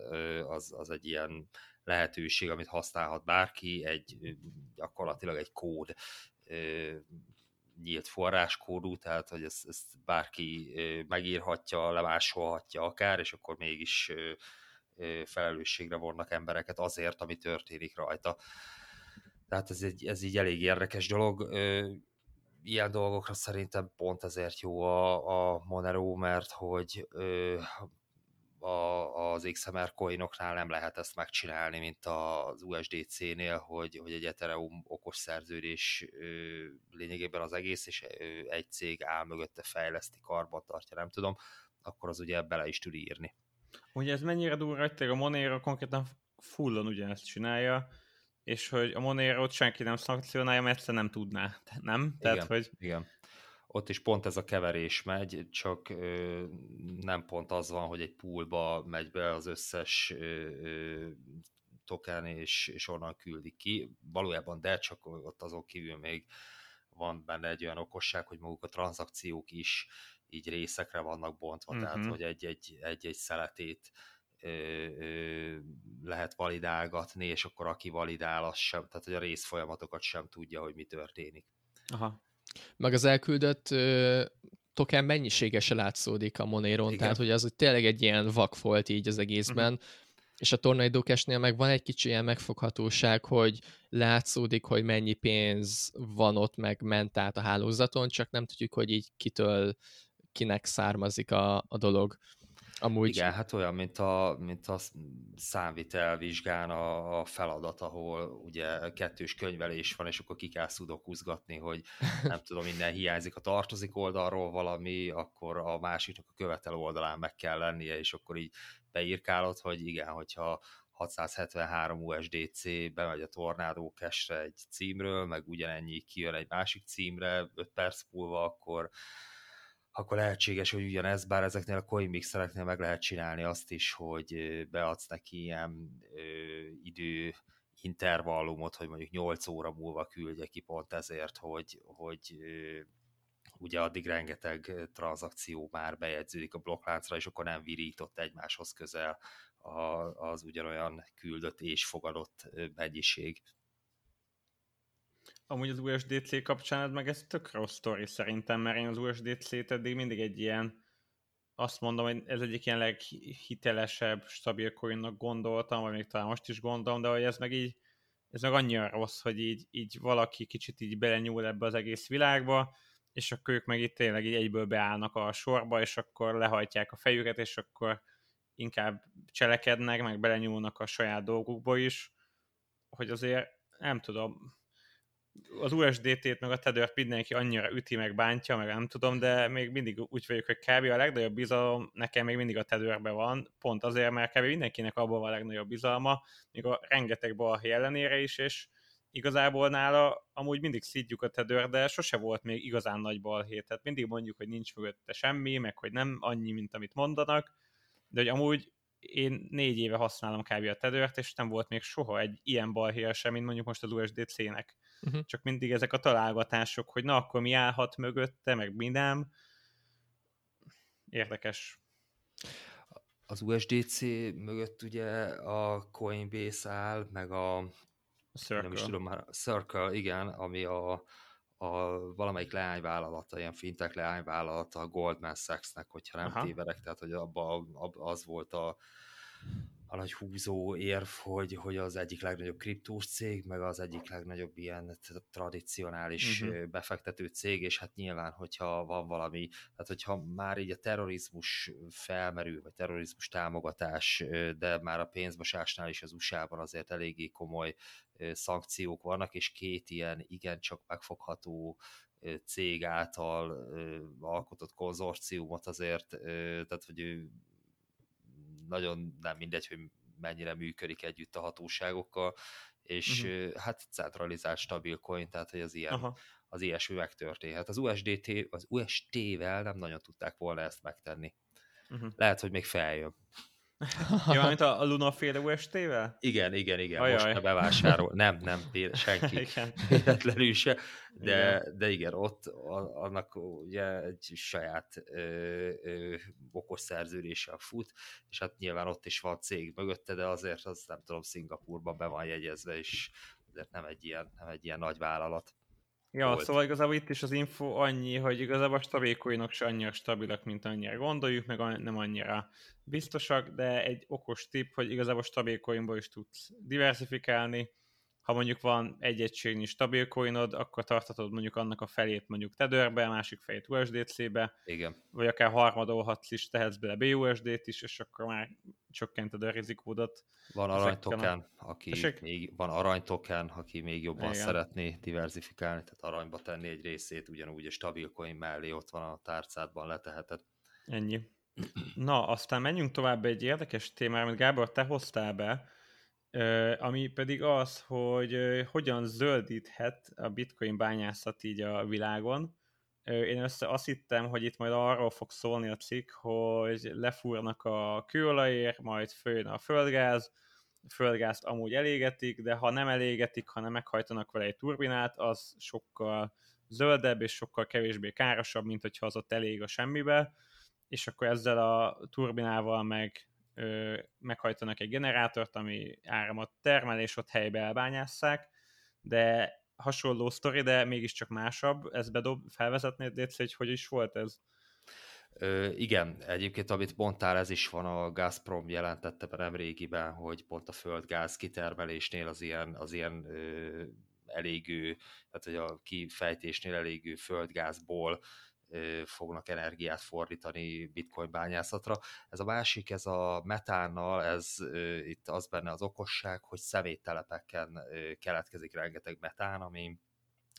az, az egy ilyen lehetőség, amit használhat bárki, egy gyakorlatilag egy kód nyílt forráskódú, tehát hogy ezt, ezt bárki megírhatja, lemásolhatja akár, és akkor mégis felelősségre vonnak embereket azért, ami történik rajta. Tehát ez, egy, ez így elég érdekes dolog ilyen dolgokra szerintem pont ezért jó a, a Monero, mert hogy a, az XMR coinoknál nem lehet ezt megcsinálni, mint az USDC-nél, hogy, hogy egy Ethereum okos szerződés ö, lényegében az egész, és ö, egy cég áll mögötte fejleszti, karban tartja, nem tudom, akkor az ugye bele is tud írni. Ugye ez mennyire durva, hogy a Monero konkrétan fullon ugyanezt csinálja, és hogy a Monero-t senki nem szankcionálja, mert egyszer nem tudná, nem? Tehát, igen, hogy... igen. Ott is pont ez a keverés megy, csak ö, nem pont az van, hogy egy poolba megy be az összes ö, ö, token, és, és onnan küldik ki. Valójában, de csak ott azon kívül még van benne egy olyan okosság, hogy maguk a tranzakciók is így részekre vannak bontva, uh-huh. tehát mhm. hogy egy-egy, egy-egy szeletét lehet validálgatni, és akkor aki validál, az sem, tehát hogy a részfolyamatokat sem tudja, hogy mi történik. Aha. Meg az elküldött ö, token mennyisége se látszódik a Monéron, tehát hogy az hogy tényleg egy ilyen vak volt így az egészben, uh-huh. és a Tornado Cash-nél meg van egy kicsi ilyen megfoghatóság, hogy látszódik, hogy mennyi pénz van ott, meg ment át a hálózaton, csak nem tudjuk, hogy így kitől, kinek származik a, a dolog. Amúgy... Igen, hát olyan, mint a, mint a számvitel vizsgán a, a feladat, ahol ugye kettős könyvelés van, és akkor ki kell szudokuzgatni, hogy nem *laughs* tudom, minden hiányzik a tartozik oldalról valami, akkor a másiknak a követel oldalán meg kell lennie, és akkor így beírkálod, hogy igen, hogyha 673 USDC bemegy a cache egy címről, meg ugyanennyi kijön egy másik címre 5 perc múlva, akkor akkor lehetséges, hogy ugyanez, bár ezeknél a coin mixereknél meg lehet csinálni azt is, hogy beadsz neki ilyen ö, idő intervallumot, hogy mondjuk 8 óra múlva küldje ki pont ezért, hogy, hogy ö, ugye addig rengeteg tranzakció már bejegyződik a blokkláncra, és akkor nem virított egymáshoz közel az ugyanolyan küldött és fogadott mennyiség. Amúgy az USDC kapcsán meg ez tök rossz sztori szerintem, mert én az USDC-t eddig mindig egy ilyen, azt mondom, hogy ez egyik ilyen leghitelesebb, stabil coinnak gondoltam, vagy még talán most is gondolom, de hogy ez meg így, ez meg annyira rossz, hogy így, így valaki kicsit így belenyúl ebbe az egész világba, és akkor ők meg itt tényleg így egyből beállnak a sorba, és akkor lehajtják a fejüket, és akkor inkább cselekednek, meg belenyúlnak a saját dolgukba is, hogy azért nem tudom, az USDT-t meg a tether mindenki annyira üti, meg bántja, meg nem tudom, de még mindig úgy vagyok, hogy kb. a legnagyobb bizalom nekem még mindig a tether van, pont azért, mert kb. mindenkinek abban van a legnagyobb bizalma, még a rengeteg balhé ellenére is, és igazából nála amúgy mindig szidjuk a tether, de sose volt még igazán nagy balhé, tehát mindig mondjuk, hogy nincs mögötte semmi, meg hogy nem annyi, mint amit mondanak, de hogy amúgy én négy éve használom kb. a tether és nem volt még soha egy ilyen balhé sem, mint mondjuk most az USDC-nek uh-huh. csak mindig ezek a találgatások, hogy na akkor mi állhat mögötte, meg mi nem. Érdekes. Az USDC mögött ugye a Coinbase áll, meg a Circle. Nem is tudom már, Circle, igen, ami a, a valamelyik leányvállalata, ilyen fintek leányvállalata a Goldman Sachs-nek, hogyha nem Aha. tévedek, tehát hogy abba, abba az volt a, a nagy húzó érv, hogy, hogy az egyik legnagyobb kriptós cég, meg az egyik legnagyobb ilyen tradicionális uh-huh. befektető cég, és hát nyilván, hogyha van valami, tehát hogyha már így a terrorizmus felmerül, vagy terrorizmus támogatás, de már a pénzmosásnál is az USA-ban azért eléggé komoly szankciók vannak, és két ilyen igencsak megfogható cég által alkotott konzorciumot azért, tehát hogy ő nagyon nem mindegy, hogy mennyire működik együtt a hatóságokkal, és uh-huh. hát centralizált stabil coin, tehát hogy az ilyen, Aha. az ilyesmi megtörténhet. Az USDT, az UST-vel nem nagyon tudták volna ezt megtenni. Uh-huh. Lehet, hogy még feljön. Ja, mint a, a Luna féle UST-vel? Igen, igen, igen. Ajaj. Most bevásárol. Nem, nem, senki. igen. Véletlenül se. De igen. de igen, ott annak ugye egy saját ö, ö, okos szerződéssel fut, és hát nyilván ott is van cég mögötte, de azért az nem tudom, Szingapurban be van jegyezve, és ezért nem egy ilyen, nem egy ilyen nagy vállalat. Ja, volt. szóval igazából itt is az info annyi, hogy igazából a stabil coinok se annyira stabilak, mint annyira gondoljuk, meg nem annyira biztosak, de egy okos tipp, hogy igazából stabil coinból is tudsz diversifikálni, ha mondjuk van egy egységnyi stabil coinod, akkor tartatod mondjuk annak a felét mondjuk Tetherbe, a másik felét USDC-be, Igen. vagy akár harmadolhatsz is, tehetsz bele BUSD-t is, és akkor már csökkented a rizikódat. Van aranytoken, aki még, van aranytoken, aki még jobban Igen. szeretné diversifikálni, tehát aranyba tenni egy részét, ugyanúgy a stabil coin mellé ott van a tárcádban leteheted. Ennyi. Na, aztán menjünk tovább egy érdekes témára, amit Gábor, te hoztál be, ami pedig az, hogy hogyan zöldíthet a bitcoin bányászat így a világon. Én össze azt hittem, hogy itt majd arról fog szólni a cikk, hogy lefúrnak a kőolajér, majd följön a földgáz, a földgázt amúgy elégetik, de ha nem elégetik, hanem meghajtanak vele egy turbinát, az sokkal zöldebb és sokkal kevésbé károsabb, mint hogyha az ott elég a semmibe, és akkor ezzel a turbinával meg ö, meghajtanak egy generátort, ami áramot termel, és ott helybe elbányásszák, de hasonló sztori, de mégiscsak másabb. Ez bedob, felvezetnéd, Létsz, hogy hogy is volt ez? Ö, igen, egyébként amit mondtál, ez is van, a Gazprom jelentette be nem régiben, hogy pont a földgáz kitermelésnél az ilyen, az ilyen ö, elégő, tehát hogy a kifejtésnél elégő földgázból fognak energiát fordítani bitcoin bányászatra. Ez a másik, ez a metánnal, ez itt az benne az okosság, hogy szeméttelepeken keletkezik rengeteg metán, ami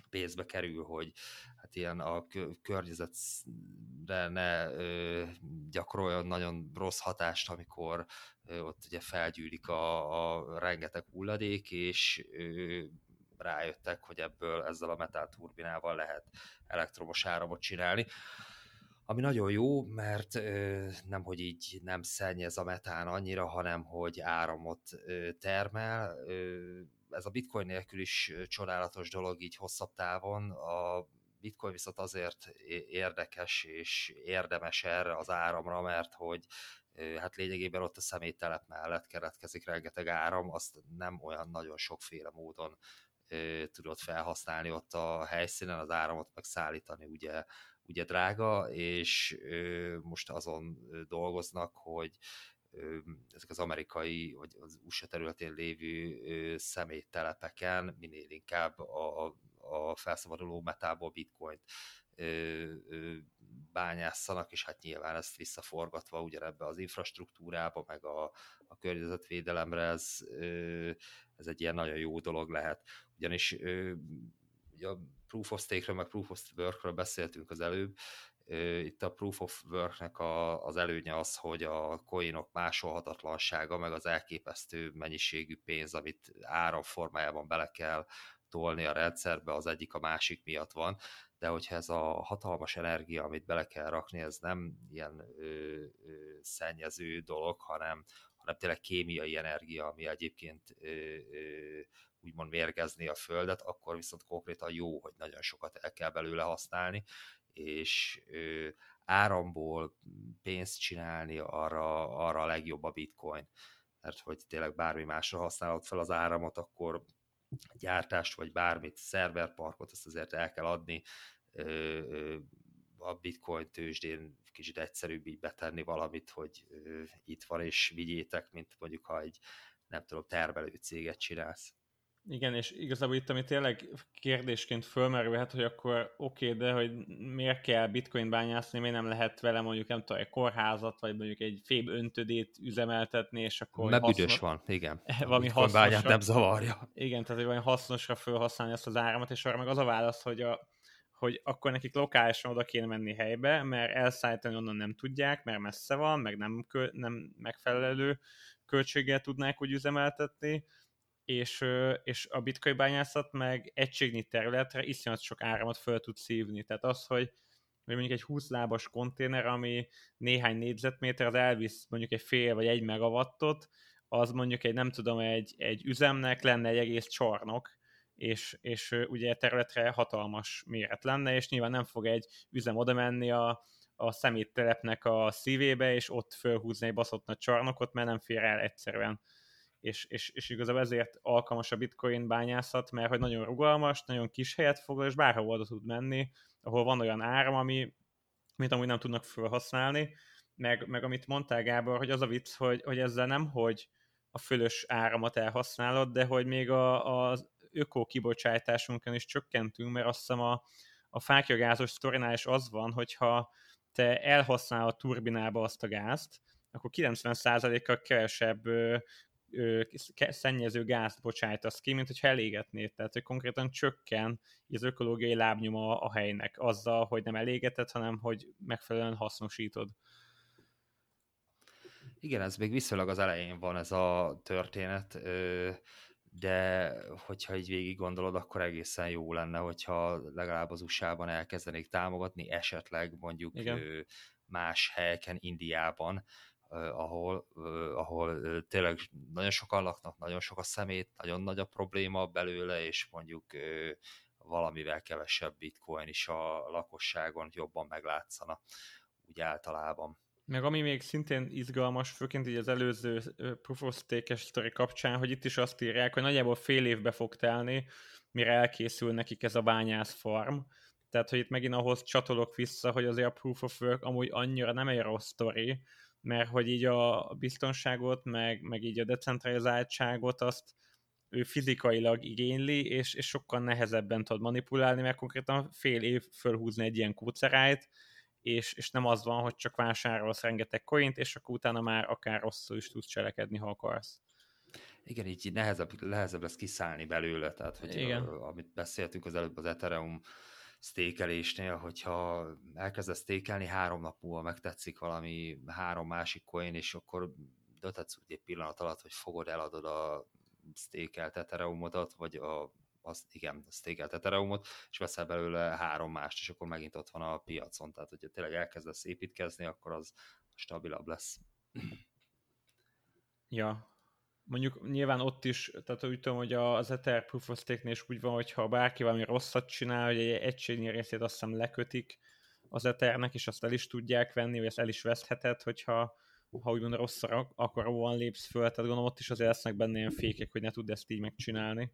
pénzbe kerül, hogy hát ilyen a környezetre ne ö, gyakoroljon nagyon rossz hatást, amikor ott ugye felgyűlik a, a rengeteg hulladék, és rájöttek, hogy ebből ezzel a metálturbinával lehet elektromos áramot csinálni. Ami nagyon jó, mert ö, nem, hogy így nem szennyez a metán annyira, hanem hogy áramot ö, termel. Ö, ez a bitcoin nélkül is csodálatos dolog így hosszabb távon. A bitcoin viszont azért érdekes és érdemes erre az áramra, mert hogy hát lényegében ott a személytelep mellett keretkezik rengeteg áram, azt nem olyan nagyon sokféle módon tudod felhasználni ott a helyszínen, az áramot megszállítani ugye, ugye drága, és most azon dolgoznak, hogy ezek az amerikai, vagy az USA területén lévő személytelepeken minél inkább a, a felszabaduló metából bitcoint bányásszanak, és hát nyilván ezt visszaforgatva ugyanebbe az infrastruktúrába, meg a, a környezetvédelemre ez, ez egy ilyen nagyon jó dolog lehet. Ugyanis ugye a Proof of Stake-ről, meg Proof of Work-ről beszéltünk az előbb, itt a Proof of Work-nek a, az előnye az, hogy a coinok másolhatatlansága, meg az elképesztő mennyiségű pénz, amit áram formájában bele kell tolni a rendszerbe, az egyik a másik miatt van, de hogyha ez a hatalmas energia, amit bele kell rakni, ez nem ilyen ö, ö, szennyező dolog, hanem, hanem tényleg kémiai energia, ami egyébként úgymond mérgezni a Földet, akkor viszont konkrétan jó, hogy nagyon sokat el kell belőle használni, és áramból pénzt csinálni, arra, arra a legjobb a bitcoin. Mert hogy tényleg bármi másra használod fel az áramot, akkor gyártást, vagy bármit, szerverparkot, azt azért el kell adni, a bitcoin tőzsdén kicsit egyszerűbb így betenni valamit, hogy itt van és vigyétek, mint mondjuk ha egy nem tudom, termelő céget csinálsz. Igen, és igazából itt, ami tényleg kérdésként fölmerülhet, hogy akkor oké, okay, de hogy miért kell bitcoin bányászni, miért nem lehet vele mondjuk, nem tudom, egy kórházat, vagy mondjuk egy féb öntödét üzemeltetni, és akkor... Mert hasznos... büdös van, igen. *laughs* valami hasznosra... nem zavarja. Igen, tehát hogy valami hasznosra felhasználni ezt az áramot, és arra meg az a válasz, hogy a, hogy akkor nekik lokálisan oda kéne menni helybe, mert elszállítani onnan nem tudják, mert messze van, meg nem, kö, nem megfelelő költséggel tudnák úgy üzemeltetni, és, és a bitcoin bányászat meg egységnyi területre iszonyat sok áramot föl tud szívni. Tehát az, hogy mondjuk egy 20 lábas konténer, ami néhány négyzetméter, az elvisz mondjuk egy fél vagy egy megawattot, az mondjuk egy, nem tudom, egy, egy üzemnek lenne egy egész csarnok, és, és ugye területre hatalmas méret lenne, és nyilván nem fog egy üzem oda menni a, a szeméttelepnek a szívébe, és ott fölhúzni egy baszott nagy csarnokot, mert nem fér el egyszerűen. És, és, és igazából ezért alkalmas a bitcoin bányászat, mert hogy nagyon rugalmas, nagyon kis helyet foglal, és bárhol oda tud menni, ahol van olyan áram, ami, amit amúgy nem tudnak felhasználni, meg, meg amit mondtál Gábor, hogy az a vicc, hogy, hogy ezzel nem, hogy a fölös áramot elhasználod, de hogy még a, az öko kibocsátásunkon is csökkentünk, mert azt hiszem a, a fákjagázos sztorinál is az van, hogyha te elhasználod a turbinába azt a gázt, akkor 90%-kal kevesebb szennyező gázt bocsájtasz ki, mint hogyha elégetnéd. Tehát, hogy konkrétan csökken az ökológiai lábnyoma a helynek azzal, hogy nem elégeted, hanem hogy megfelelően hasznosítod. Igen, ez még viszonylag az elején van ez a történet. De hogyha így végig gondolod, akkor egészen jó lenne, hogyha legalább az USA-ban elkezdenék támogatni, esetleg mondjuk Igen. más helyeken, Indiában, ahol, ahol tényleg nagyon sokan laknak, nagyon sok a szemét, nagyon nagy a probléma belőle, és mondjuk valamivel kevesebb bitcoin is a lakosságon jobban meglátszana úgy általában. Meg ami még szintén izgalmas, főként így az előző Proof of Stake-es sztori kapcsán, hogy itt is azt írják, hogy nagyjából fél évbe fog telni, mire elkészül nekik ez a bányász farm. Tehát, hogy itt megint ahhoz csatolok vissza, hogy azért a Proof of Work amúgy annyira nem egy rossz sztori, mert hogy így a biztonságot, meg, meg így a decentralizáltságot azt ő fizikailag igényli, és, és sokkal nehezebben tud manipulálni, mert konkrétan fél év fölhúzni egy ilyen kócerájt, és, és nem az van, hogy csak vásárolsz rengeteg coint, és akkor utána már akár rosszul is tudsz cselekedni, ha akarsz. Igen, így nehezebb, nehezebb lesz kiszállni belőle, tehát hogy Igen. A, amit beszéltünk az előbb az Ethereum stékelésnél, hogyha elkezdesz stékelni, három nap múlva megtetszik valami három másik coin, és akkor döntetsz úgy egy pillanat alatt, hogy fogod, eladod a stékelt Ethereumodat, vagy a az igen, stékelt Ethereumot, és veszel belőle három mást, és akkor megint ott van a piacon. Tehát, hogyha tényleg elkezdesz építkezni, akkor az stabilabb lesz. Ja, mondjuk nyilván ott is, tehát úgy tudom, hogy az Ether Proof of Stake-nél is úgy van, hogyha bárki valami rosszat csinál, hogy egy egységnyi részét azt hiszem lekötik az Ethernek, és azt el is tudják venni, vagy ezt el is vesztheted, hogyha ha úgymond rosszra akaróan lépsz föl, tehát gondolom ott is azért lesznek benne ilyen fékek, hogy ne tudd ezt így megcsinálni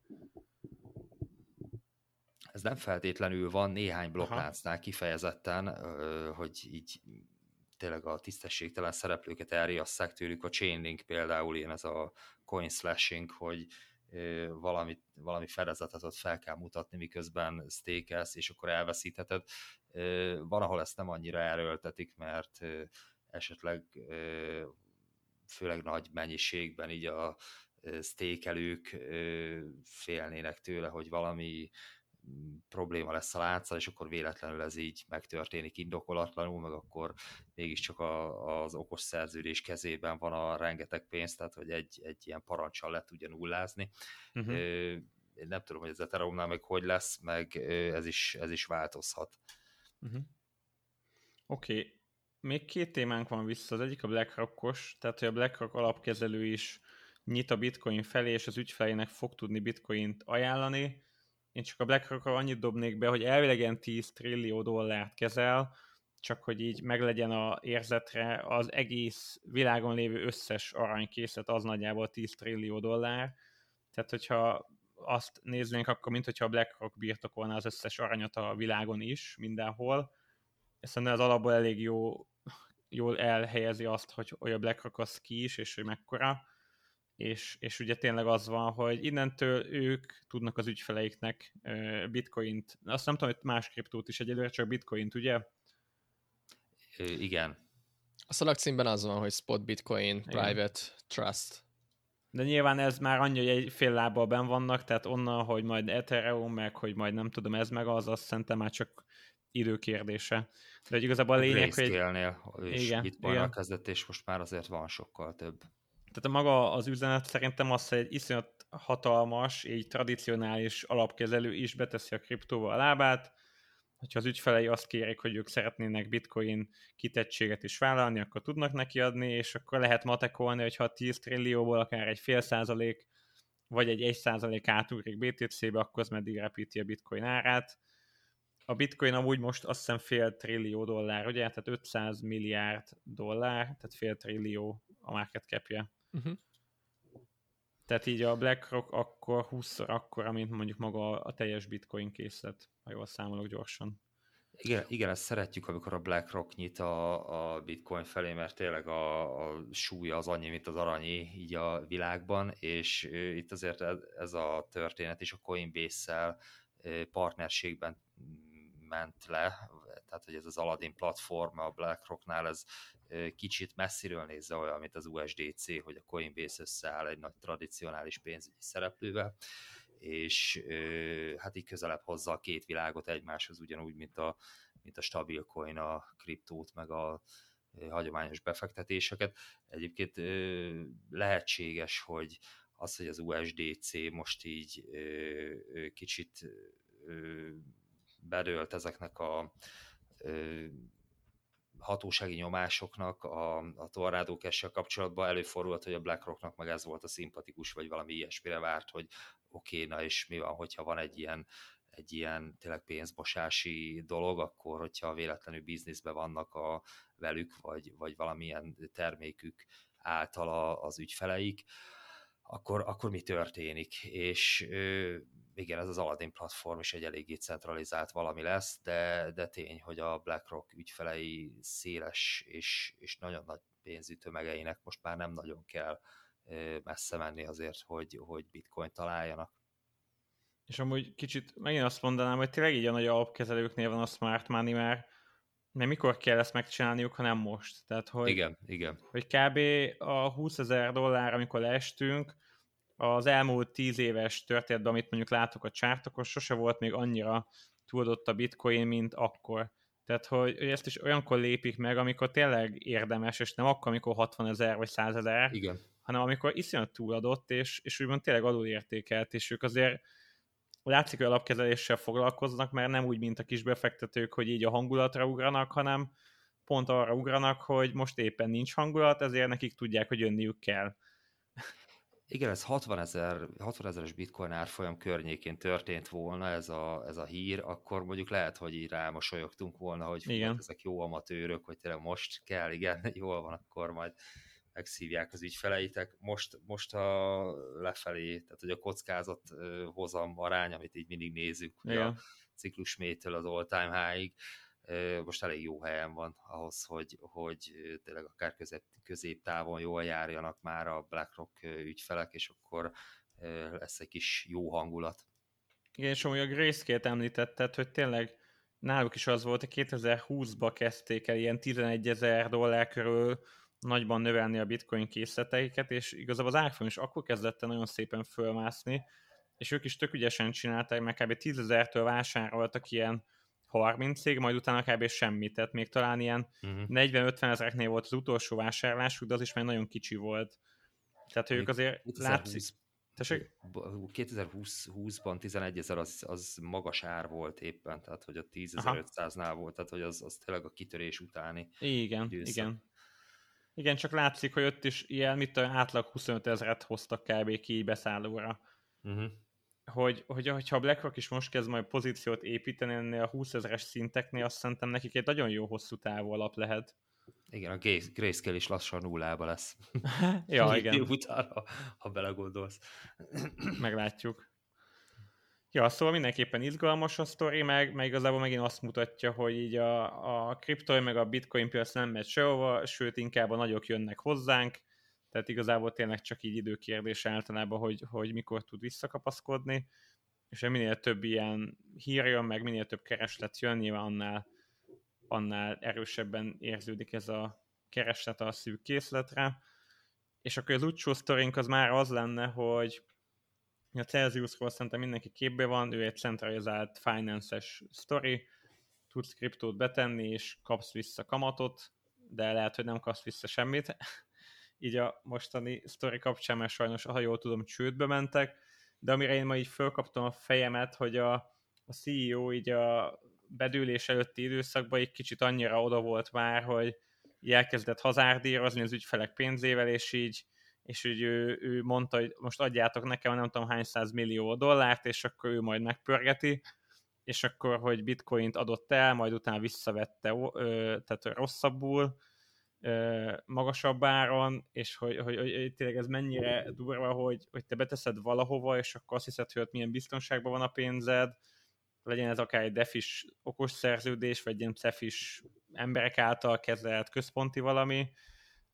ez nem feltétlenül van néhány blokkláncnál kifejezetten, hogy így tényleg a tisztességtelen szereplőket elriasszák tőlük. A Chainlink például ilyen ez a coin slashing, hogy valami, valami fedezetet ott fel kell mutatni, miközben stékelsz, és akkor elveszítheted. Van, ahol ezt nem annyira erőltetik, mert esetleg főleg nagy mennyiségben így a stékelők félnének tőle, hogy valami probléma lesz a lánccal, és akkor véletlenül ez így megtörténik indokolatlanul, meg akkor mégiscsak a, az okos szerződés kezében van a rengeteg pénz, tehát hogy egy, egy ilyen parancsal le tudja nullázni. Uh-huh. Én nem tudom, hogy ez Ethereumnál meg hogy lesz, meg ez is, ez is változhat. Uh-huh. Oké, okay. még két témánk van vissza, az egyik a BlackRockos, tehát hogy a BlackRock alapkezelő is nyit a bitcoin felé, és az ügyfelének fog tudni bitcoint ajánlani. Én csak a blackrock annyit dobnék be, hogy elvileg ilyen 10 trillió dollárt kezel, csak hogy így meglegyen a érzetre az egész világon lévő összes aranykészlet az nagyjából 10 trillió dollár. Tehát, hogyha azt néznénk, akkor mint hogyha a BlackRock birtokolna az összes aranyat a világon is, mindenhol. Szerintem az alapból elég jó, jól elhelyezi azt, hogy olyan BlackRock az ki is, és hogy mekkora. És, és ugye tényleg az van, hogy innentől ők tudnak az ügyfeleiknek bitcoint, azt nem tudom, hogy más kriptót is egyelőre, csak bitcoint, ugye? igen. A szalagcímben az van, hogy Spot Bitcoin Igen. Private Trust. De nyilván ez már annyi, hogy egy fél lábbal ben vannak, tehát onnan, hogy majd Ethereum, meg hogy majd nem tudom, ez meg az, azt szerintem már csak időkérdése. De hogy igazából a lényeg, hogy... és igen, igen. kezdett, és most már azért van sokkal több. Tehát a maga az üzenet szerintem az, hogy egy iszonyat hatalmas, egy tradicionális alapkezelő is beteszi a kriptóba a lábát, hogyha az ügyfelei azt kérik, hogy ők szeretnének bitcoin kitettséget is vállalni, akkor tudnak neki adni, és akkor lehet matekolni, hogyha 10 trillióból akár egy fél százalék, vagy egy 1 százalék átugrik BTC-be, akkor az meddig repíti a bitcoin árát. A bitcoin amúgy most azt hiszem fél trillió dollár, ugye? Tehát 500 milliárd dollár, tehát fél trillió a market capje. Uh-huh. Tehát így a BlackRock akkor 20 akkor, mint mondjuk maga a teljes bitcoin készlet, ha jól számolok gyorsan. Igen, igen, ezt szeretjük, amikor a BlackRock nyit a, a bitcoin felé, mert tényleg a, a súlya az annyi, mint az aranyi így a világban, és itt azért ez, ez a történet is a Coinbase-szel partnerségben ment le, tehát hogy ez az Aladdin platform a BlackRocknál, ez kicsit messziről nézze olyan, mint az USDC, hogy a Coinbase összeáll egy nagy tradicionális pénzügyi szereplővel, és hát így közelebb hozza a két világot egymáshoz, ugyanúgy, mint a, mint a stabil coin, a kriptót, meg a hagyományos befektetéseket. Egyébként lehetséges, hogy az, hogy az USDC most így kicsit bedőlt ezeknek a hatósági nyomásoknak a, a cash kapcsolatban előfordult, hogy a BlackRocknak meg ez volt a szimpatikus, vagy valami ilyesmire várt, hogy oké, okay, na és mi van, hogyha van egy ilyen egy ilyen tényleg pénzmosási dolog, akkor hogyha véletlenül bizniszben vannak a velük, vagy, vagy valamilyen termékük által az ügyfeleik, akkor, akkor mi történik? És igen, ez az Aladdin platform is egy eléggé centralizált valami lesz, de, de tény, hogy a BlackRock ügyfelei széles és, és nagyon nagy pénzű tömegeinek most már nem nagyon kell messze menni azért, hogy, hogy bitcoin találjanak. És amúgy kicsit megint azt mondanám, hogy tényleg így a nagy alapkezelőknél van a smart money, mert nem mikor kell ezt megcsinálniuk, hanem most. Tehát, hogy, igen, igen. Hogy kb. a 20 ezer dollár, amikor leestünk, az elmúlt tíz éves történetben, amit mondjuk látok a csártokon, sose volt még annyira túladott a bitcoin, mint akkor. Tehát, hogy, hogy ezt is olyankor lépik meg, amikor tényleg érdemes, és nem akkor, amikor 60 ezer vagy 100 ezer, hanem amikor iszonyat túladott, és, és úgymond tényleg alulértékelt, és ők azért látszik, hogy alapkezeléssel foglalkoznak, mert nem úgy, mint a kis befektetők, hogy így a hangulatra ugranak, hanem pont arra ugranak, hogy most éppen nincs hangulat, ezért nekik tudják, hogy jönniük kell. Igen, ez 60 ezer, 60 ezeres bitcoin árfolyam környékén történt volna ez a, ez a hír, akkor mondjuk lehet, hogy így rámosolyogtunk volna, hogy fú, hát ezek jó amatőrök, hogy tényleg most kell, igen, *laughs* jól van, akkor majd megszívják az ügyfeleitek. Most, most a lefelé, tehát hogy a kockázat hozam arány, amit így mindig nézzük, igen. a ciklus métől az all-time high-ig, most elég jó helyen van ahhoz, hogy, hogy tényleg akár közép, középtávon jól járjanak már a BlackRock ügyfelek, és akkor lesz egy kis jó hangulat. Igen, és amúgy a Grayscale-t említetted, hogy tényleg náluk is az volt, hogy 2020-ba kezdték el ilyen 11 ezer dollár körül nagyban növelni a bitcoin készleteiket, és igazából az árfolyam is akkor kezdett nagyon szépen fölmászni, és ők is tök ügyesen csinálták, mert kb. 10 ezertől vásároltak ilyen 30 cég, majd utána kb. semmit, tehát még talán ilyen uh-huh. Mhm. 40-50 ezereknél volt az utolsó vásárlásuk, de az is már nagyon kicsi volt. Tehát ők azért látszik... Tessék? 2020-ban 11 ezer az, az magas ár volt éppen, tehát hogy a 10.500-nál volt, tehát hogy az, az tényleg a kitörés utáni Igen, időszak. igen. Igen, csak látszik, hogy ott is ilyen, mit tudom, átlag 25 ezeret hoztak kb. ki beszállóra. Uh-huh. Hogy, hogy, hogyha a BlackRock is most kezd majd pozíciót építeni ennél a 20 ezeres szinteknél, azt szerintem nekik egy nagyon jó hosszú távú alap lehet. Igen, a Grayscale is lassan nullába lesz. *laughs* *laughs* ja, igen. Utána, ha belegondolsz. Meglátjuk. Ja, szóval mindenképpen izgalmas a sztori, meg, meg igazából megint azt mutatja, hogy így a, a kripto meg a bitcoin piac nem megy sehova, sőt inkább a nagyok jönnek hozzánk, tehát igazából tényleg csak így időkérdés általában, hogy, hogy mikor tud visszakapaszkodni, és minél több ilyen hír jön, meg minél több kereslet jön, nyilván annál, annál erősebben érződik ez a kereslet a szűk készletre. És akkor az utcsó sztorink az már az lenne, hogy a Celsiusról szerintem mindenki képbe van, ő egy centralizált finance-es sztori, tudsz kriptót betenni, és kapsz vissza kamatot, de lehet, hogy nem kapsz vissza semmit. *laughs* így a mostani sztori kapcsán, mert sajnos, ha jól tudom, csődbe mentek, de amire én ma így fölkaptam a fejemet, hogy a, a CEO így a bedőlés előtti időszakban egy kicsit annyira oda volt már, hogy elkezdett hazárdírozni az ügyfelek pénzével, és így és úgy ő, ő mondta, hogy most adjátok nekem nem tudom hány száz millió dollárt, és akkor ő majd megpörgeti, és akkor, hogy bitcoint adott el, majd utána visszavette, tehát rosszabbul, magasabb áron, és hogy, hogy, hogy, hogy tényleg ez mennyire durva, hogy, hogy te beteszed valahova, és akkor azt hiszed, hogy ott milyen biztonságban van a pénzed, legyen ez akár egy defis okos szerződés, vagy egy cefis emberek által kezelt központi valami,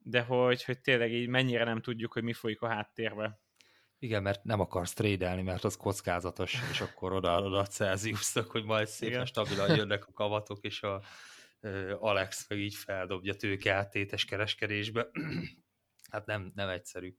de hogy, hogy tényleg így mennyire nem tudjuk, hogy mi folyik a háttérbe. Igen, mert nem akarsz trédelni, mert az kockázatos, és akkor oda oda a Celsiusnak, hogy majd szépen stabilan jönnek a kavatok, és a Alex meg így feldobja tőke áttétes kereskedésbe. *clears throat* hát nem, nem egyszerű.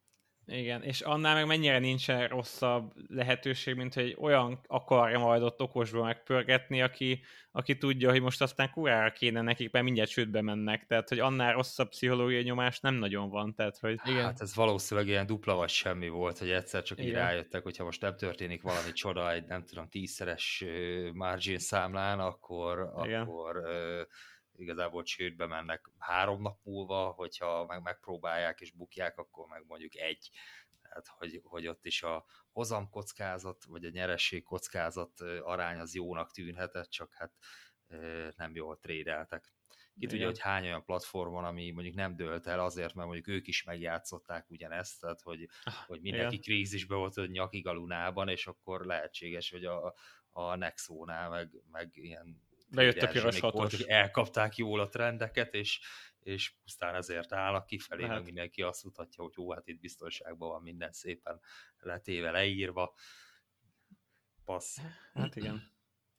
Igen, és annál meg mennyire nincsen rosszabb lehetőség, mint hogy olyan akarja majd ott okosba megpörgetni, aki, aki tudja, hogy most aztán kurára kéne nekik, mert mindjárt csődbe mennek. Tehát, hogy annál rosszabb pszichológiai nyomás nem nagyon van. Tehát, hogy... Igen. Hát ez valószínűleg ilyen dupla vagy semmi volt, hogy egyszer csak így rájöttek, hogyha most nem történik valami csoda, egy nem tudom, tízszeres margin számlán, akkor, Igen. akkor igazából csődbe mennek három nap múlva, hogyha meg megpróbálják és bukják, akkor meg mondjuk egy. Tehát, hogy, hogy ott is a hozamkockázat, vagy a nyeresség kockázat arány az jónak tűnhetett, csak hát nem jól trédeltek. Ki tudja, hogy hány olyan platform van, ami mondjuk nem dőlt el azért, mert mondjuk ők is megjátszották ugyanezt, tehát hogy, ah, hogy mindenki igen. krízisbe volt, hogy nyakig a lunában, és akkor lehetséges, hogy a, a Nexónál meg, meg ilyen Bejött a piros hatos. Volt, elkapták jól a trendeket, és, és pusztán ezért állnak kifelé, hát. meg mindenki azt mutatja, hogy jó, hát itt biztonságban van minden szépen letéve, leírva. Passz. Hát igen.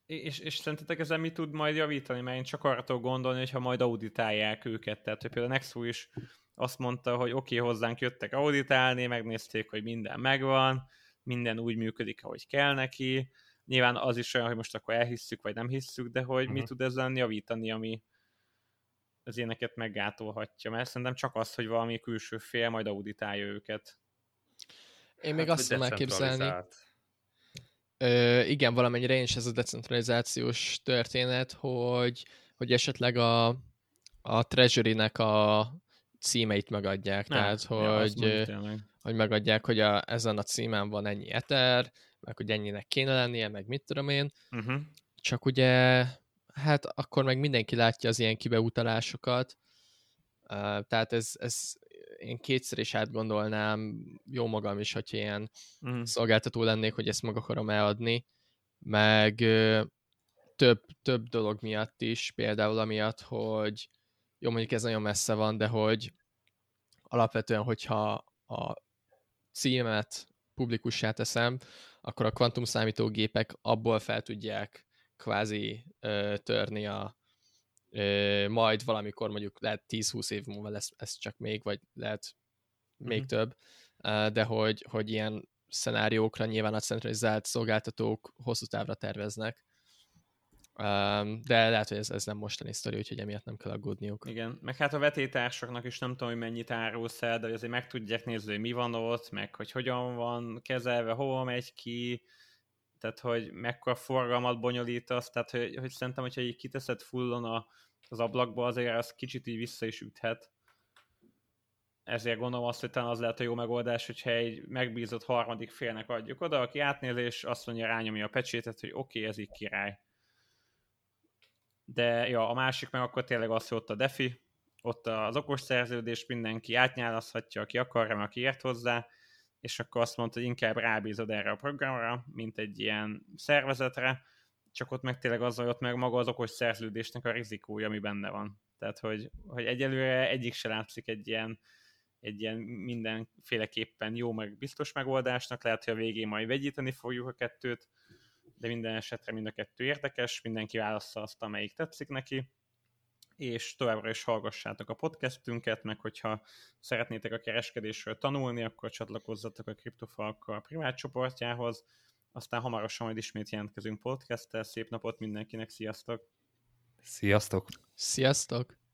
És, és szerintetek ezen mi tud majd javítani? Mert én csak arra tudok gondolni, hogyha majd auditálják őket. Tehát, hogy például Nexu is azt mondta, hogy oké, okay, hozzánk jöttek auditálni, megnézték, hogy minden megvan, minden úgy működik, ahogy kell neki, Nyilván az is olyan, hogy most akkor elhisszük, vagy nem hisszük, de hogy uh-huh. mi mhm. tud ezzel javítani, ami az ilyeneket meggátolhatja, mert szerintem csak az, hogy valami külső fél majd auditálja őket. Én még hát, azt tudom elképzelni. Ö, igen, valamennyire én is ez a decentralizációs történet, hogy, hogy esetleg a, a Treasury-nek a címeit megadják, Nem, tehát hogy, ja, hogy megadják, hogy a, ezen a címen van ennyi Ether, meg hogy ennyinek kéne lennie, meg mit tudom én. Uh-huh. Csak ugye, hát akkor meg mindenki látja az ilyen kibeutalásokat, uh, tehát ez, ez én kétszer is átgondolnám jó magam is, hogy ilyen uh-huh. szolgáltató lennék, hogy ezt meg akarom eladni, meg több, több dolog miatt is, például amiatt, hogy jó, mondjuk ez nagyon messze van, de hogy alapvetően, hogyha a címet publikussá teszem, akkor a kvantum számítógépek abból fel tudják kvázi ö, törni a ö, majd valamikor mondjuk lehet 10-20 év múlva lesz ez csak még, vagy lehet még mm-hmm. több, de hogy, hogy ilyen szenáriókra nyilván a centralizált szolgáltatók hosszú távra terveznek. De lehet, hogy ez, ez nem mostani sztori, úgyhogy emiatt nem kell aggódniuk. Igen, meg hát a vetétársaknak is nem tudom, hogy mennyit árulsz el, de azért meg tudják nézni, hogy mi van ott, meg hogy hogyan van kezelve, hova megy ki, tehát hogy mekkora forgalmat bonyolítasz, tehát hogy, hogy szerintem, hogyha így kiteszed fullon a, az ablakba, azért az kicsit így vissza is üthet. Ezért gondolom azt, hogy talán az lehet a jó megoldás, hogyha egy megbízott harmadik félnek adjuk oda, aki átnéz, és azt mondja, rányomja a pecsétet, hogy oké, okay, ez így király. De ja, a másik meg akkor tényleg az, hogy ott a defi, ott az okos szerződés, mindenki átnyálaszhatja, aki akarja, aki ért hozzá, és akkor azt mondta, hogy inkább rábízod erre a programra, mint egy ilyen szervezetre, csak ott meg tényleg az, hogy ott meg maga az okos szerződésnek a rizikója, ami benne van. Tehát, hogy, hogy egyelőre egyik se látszik egy ilyen, egy ilyen mindenféleképpen jó, meg biztos megoldásnak, lehet, hogy a végén majd vegyíteni fogjuk a kettőt, de minden esetre mind a kettő érdekes, mindenki válassza azt, amelyik tetszik neki, és továbbra is hallgassátok a podcastünket, meg hogyha szeretnétek a kereskedésről tanulni, akkor csatlakozzatok a CryptoFalka privát csoportjához, aztán hamarosan majd ismét jelentkezünk podcasttel. Szép napot mindenkinek, sziasztok! Sziasztok! Sziasztok!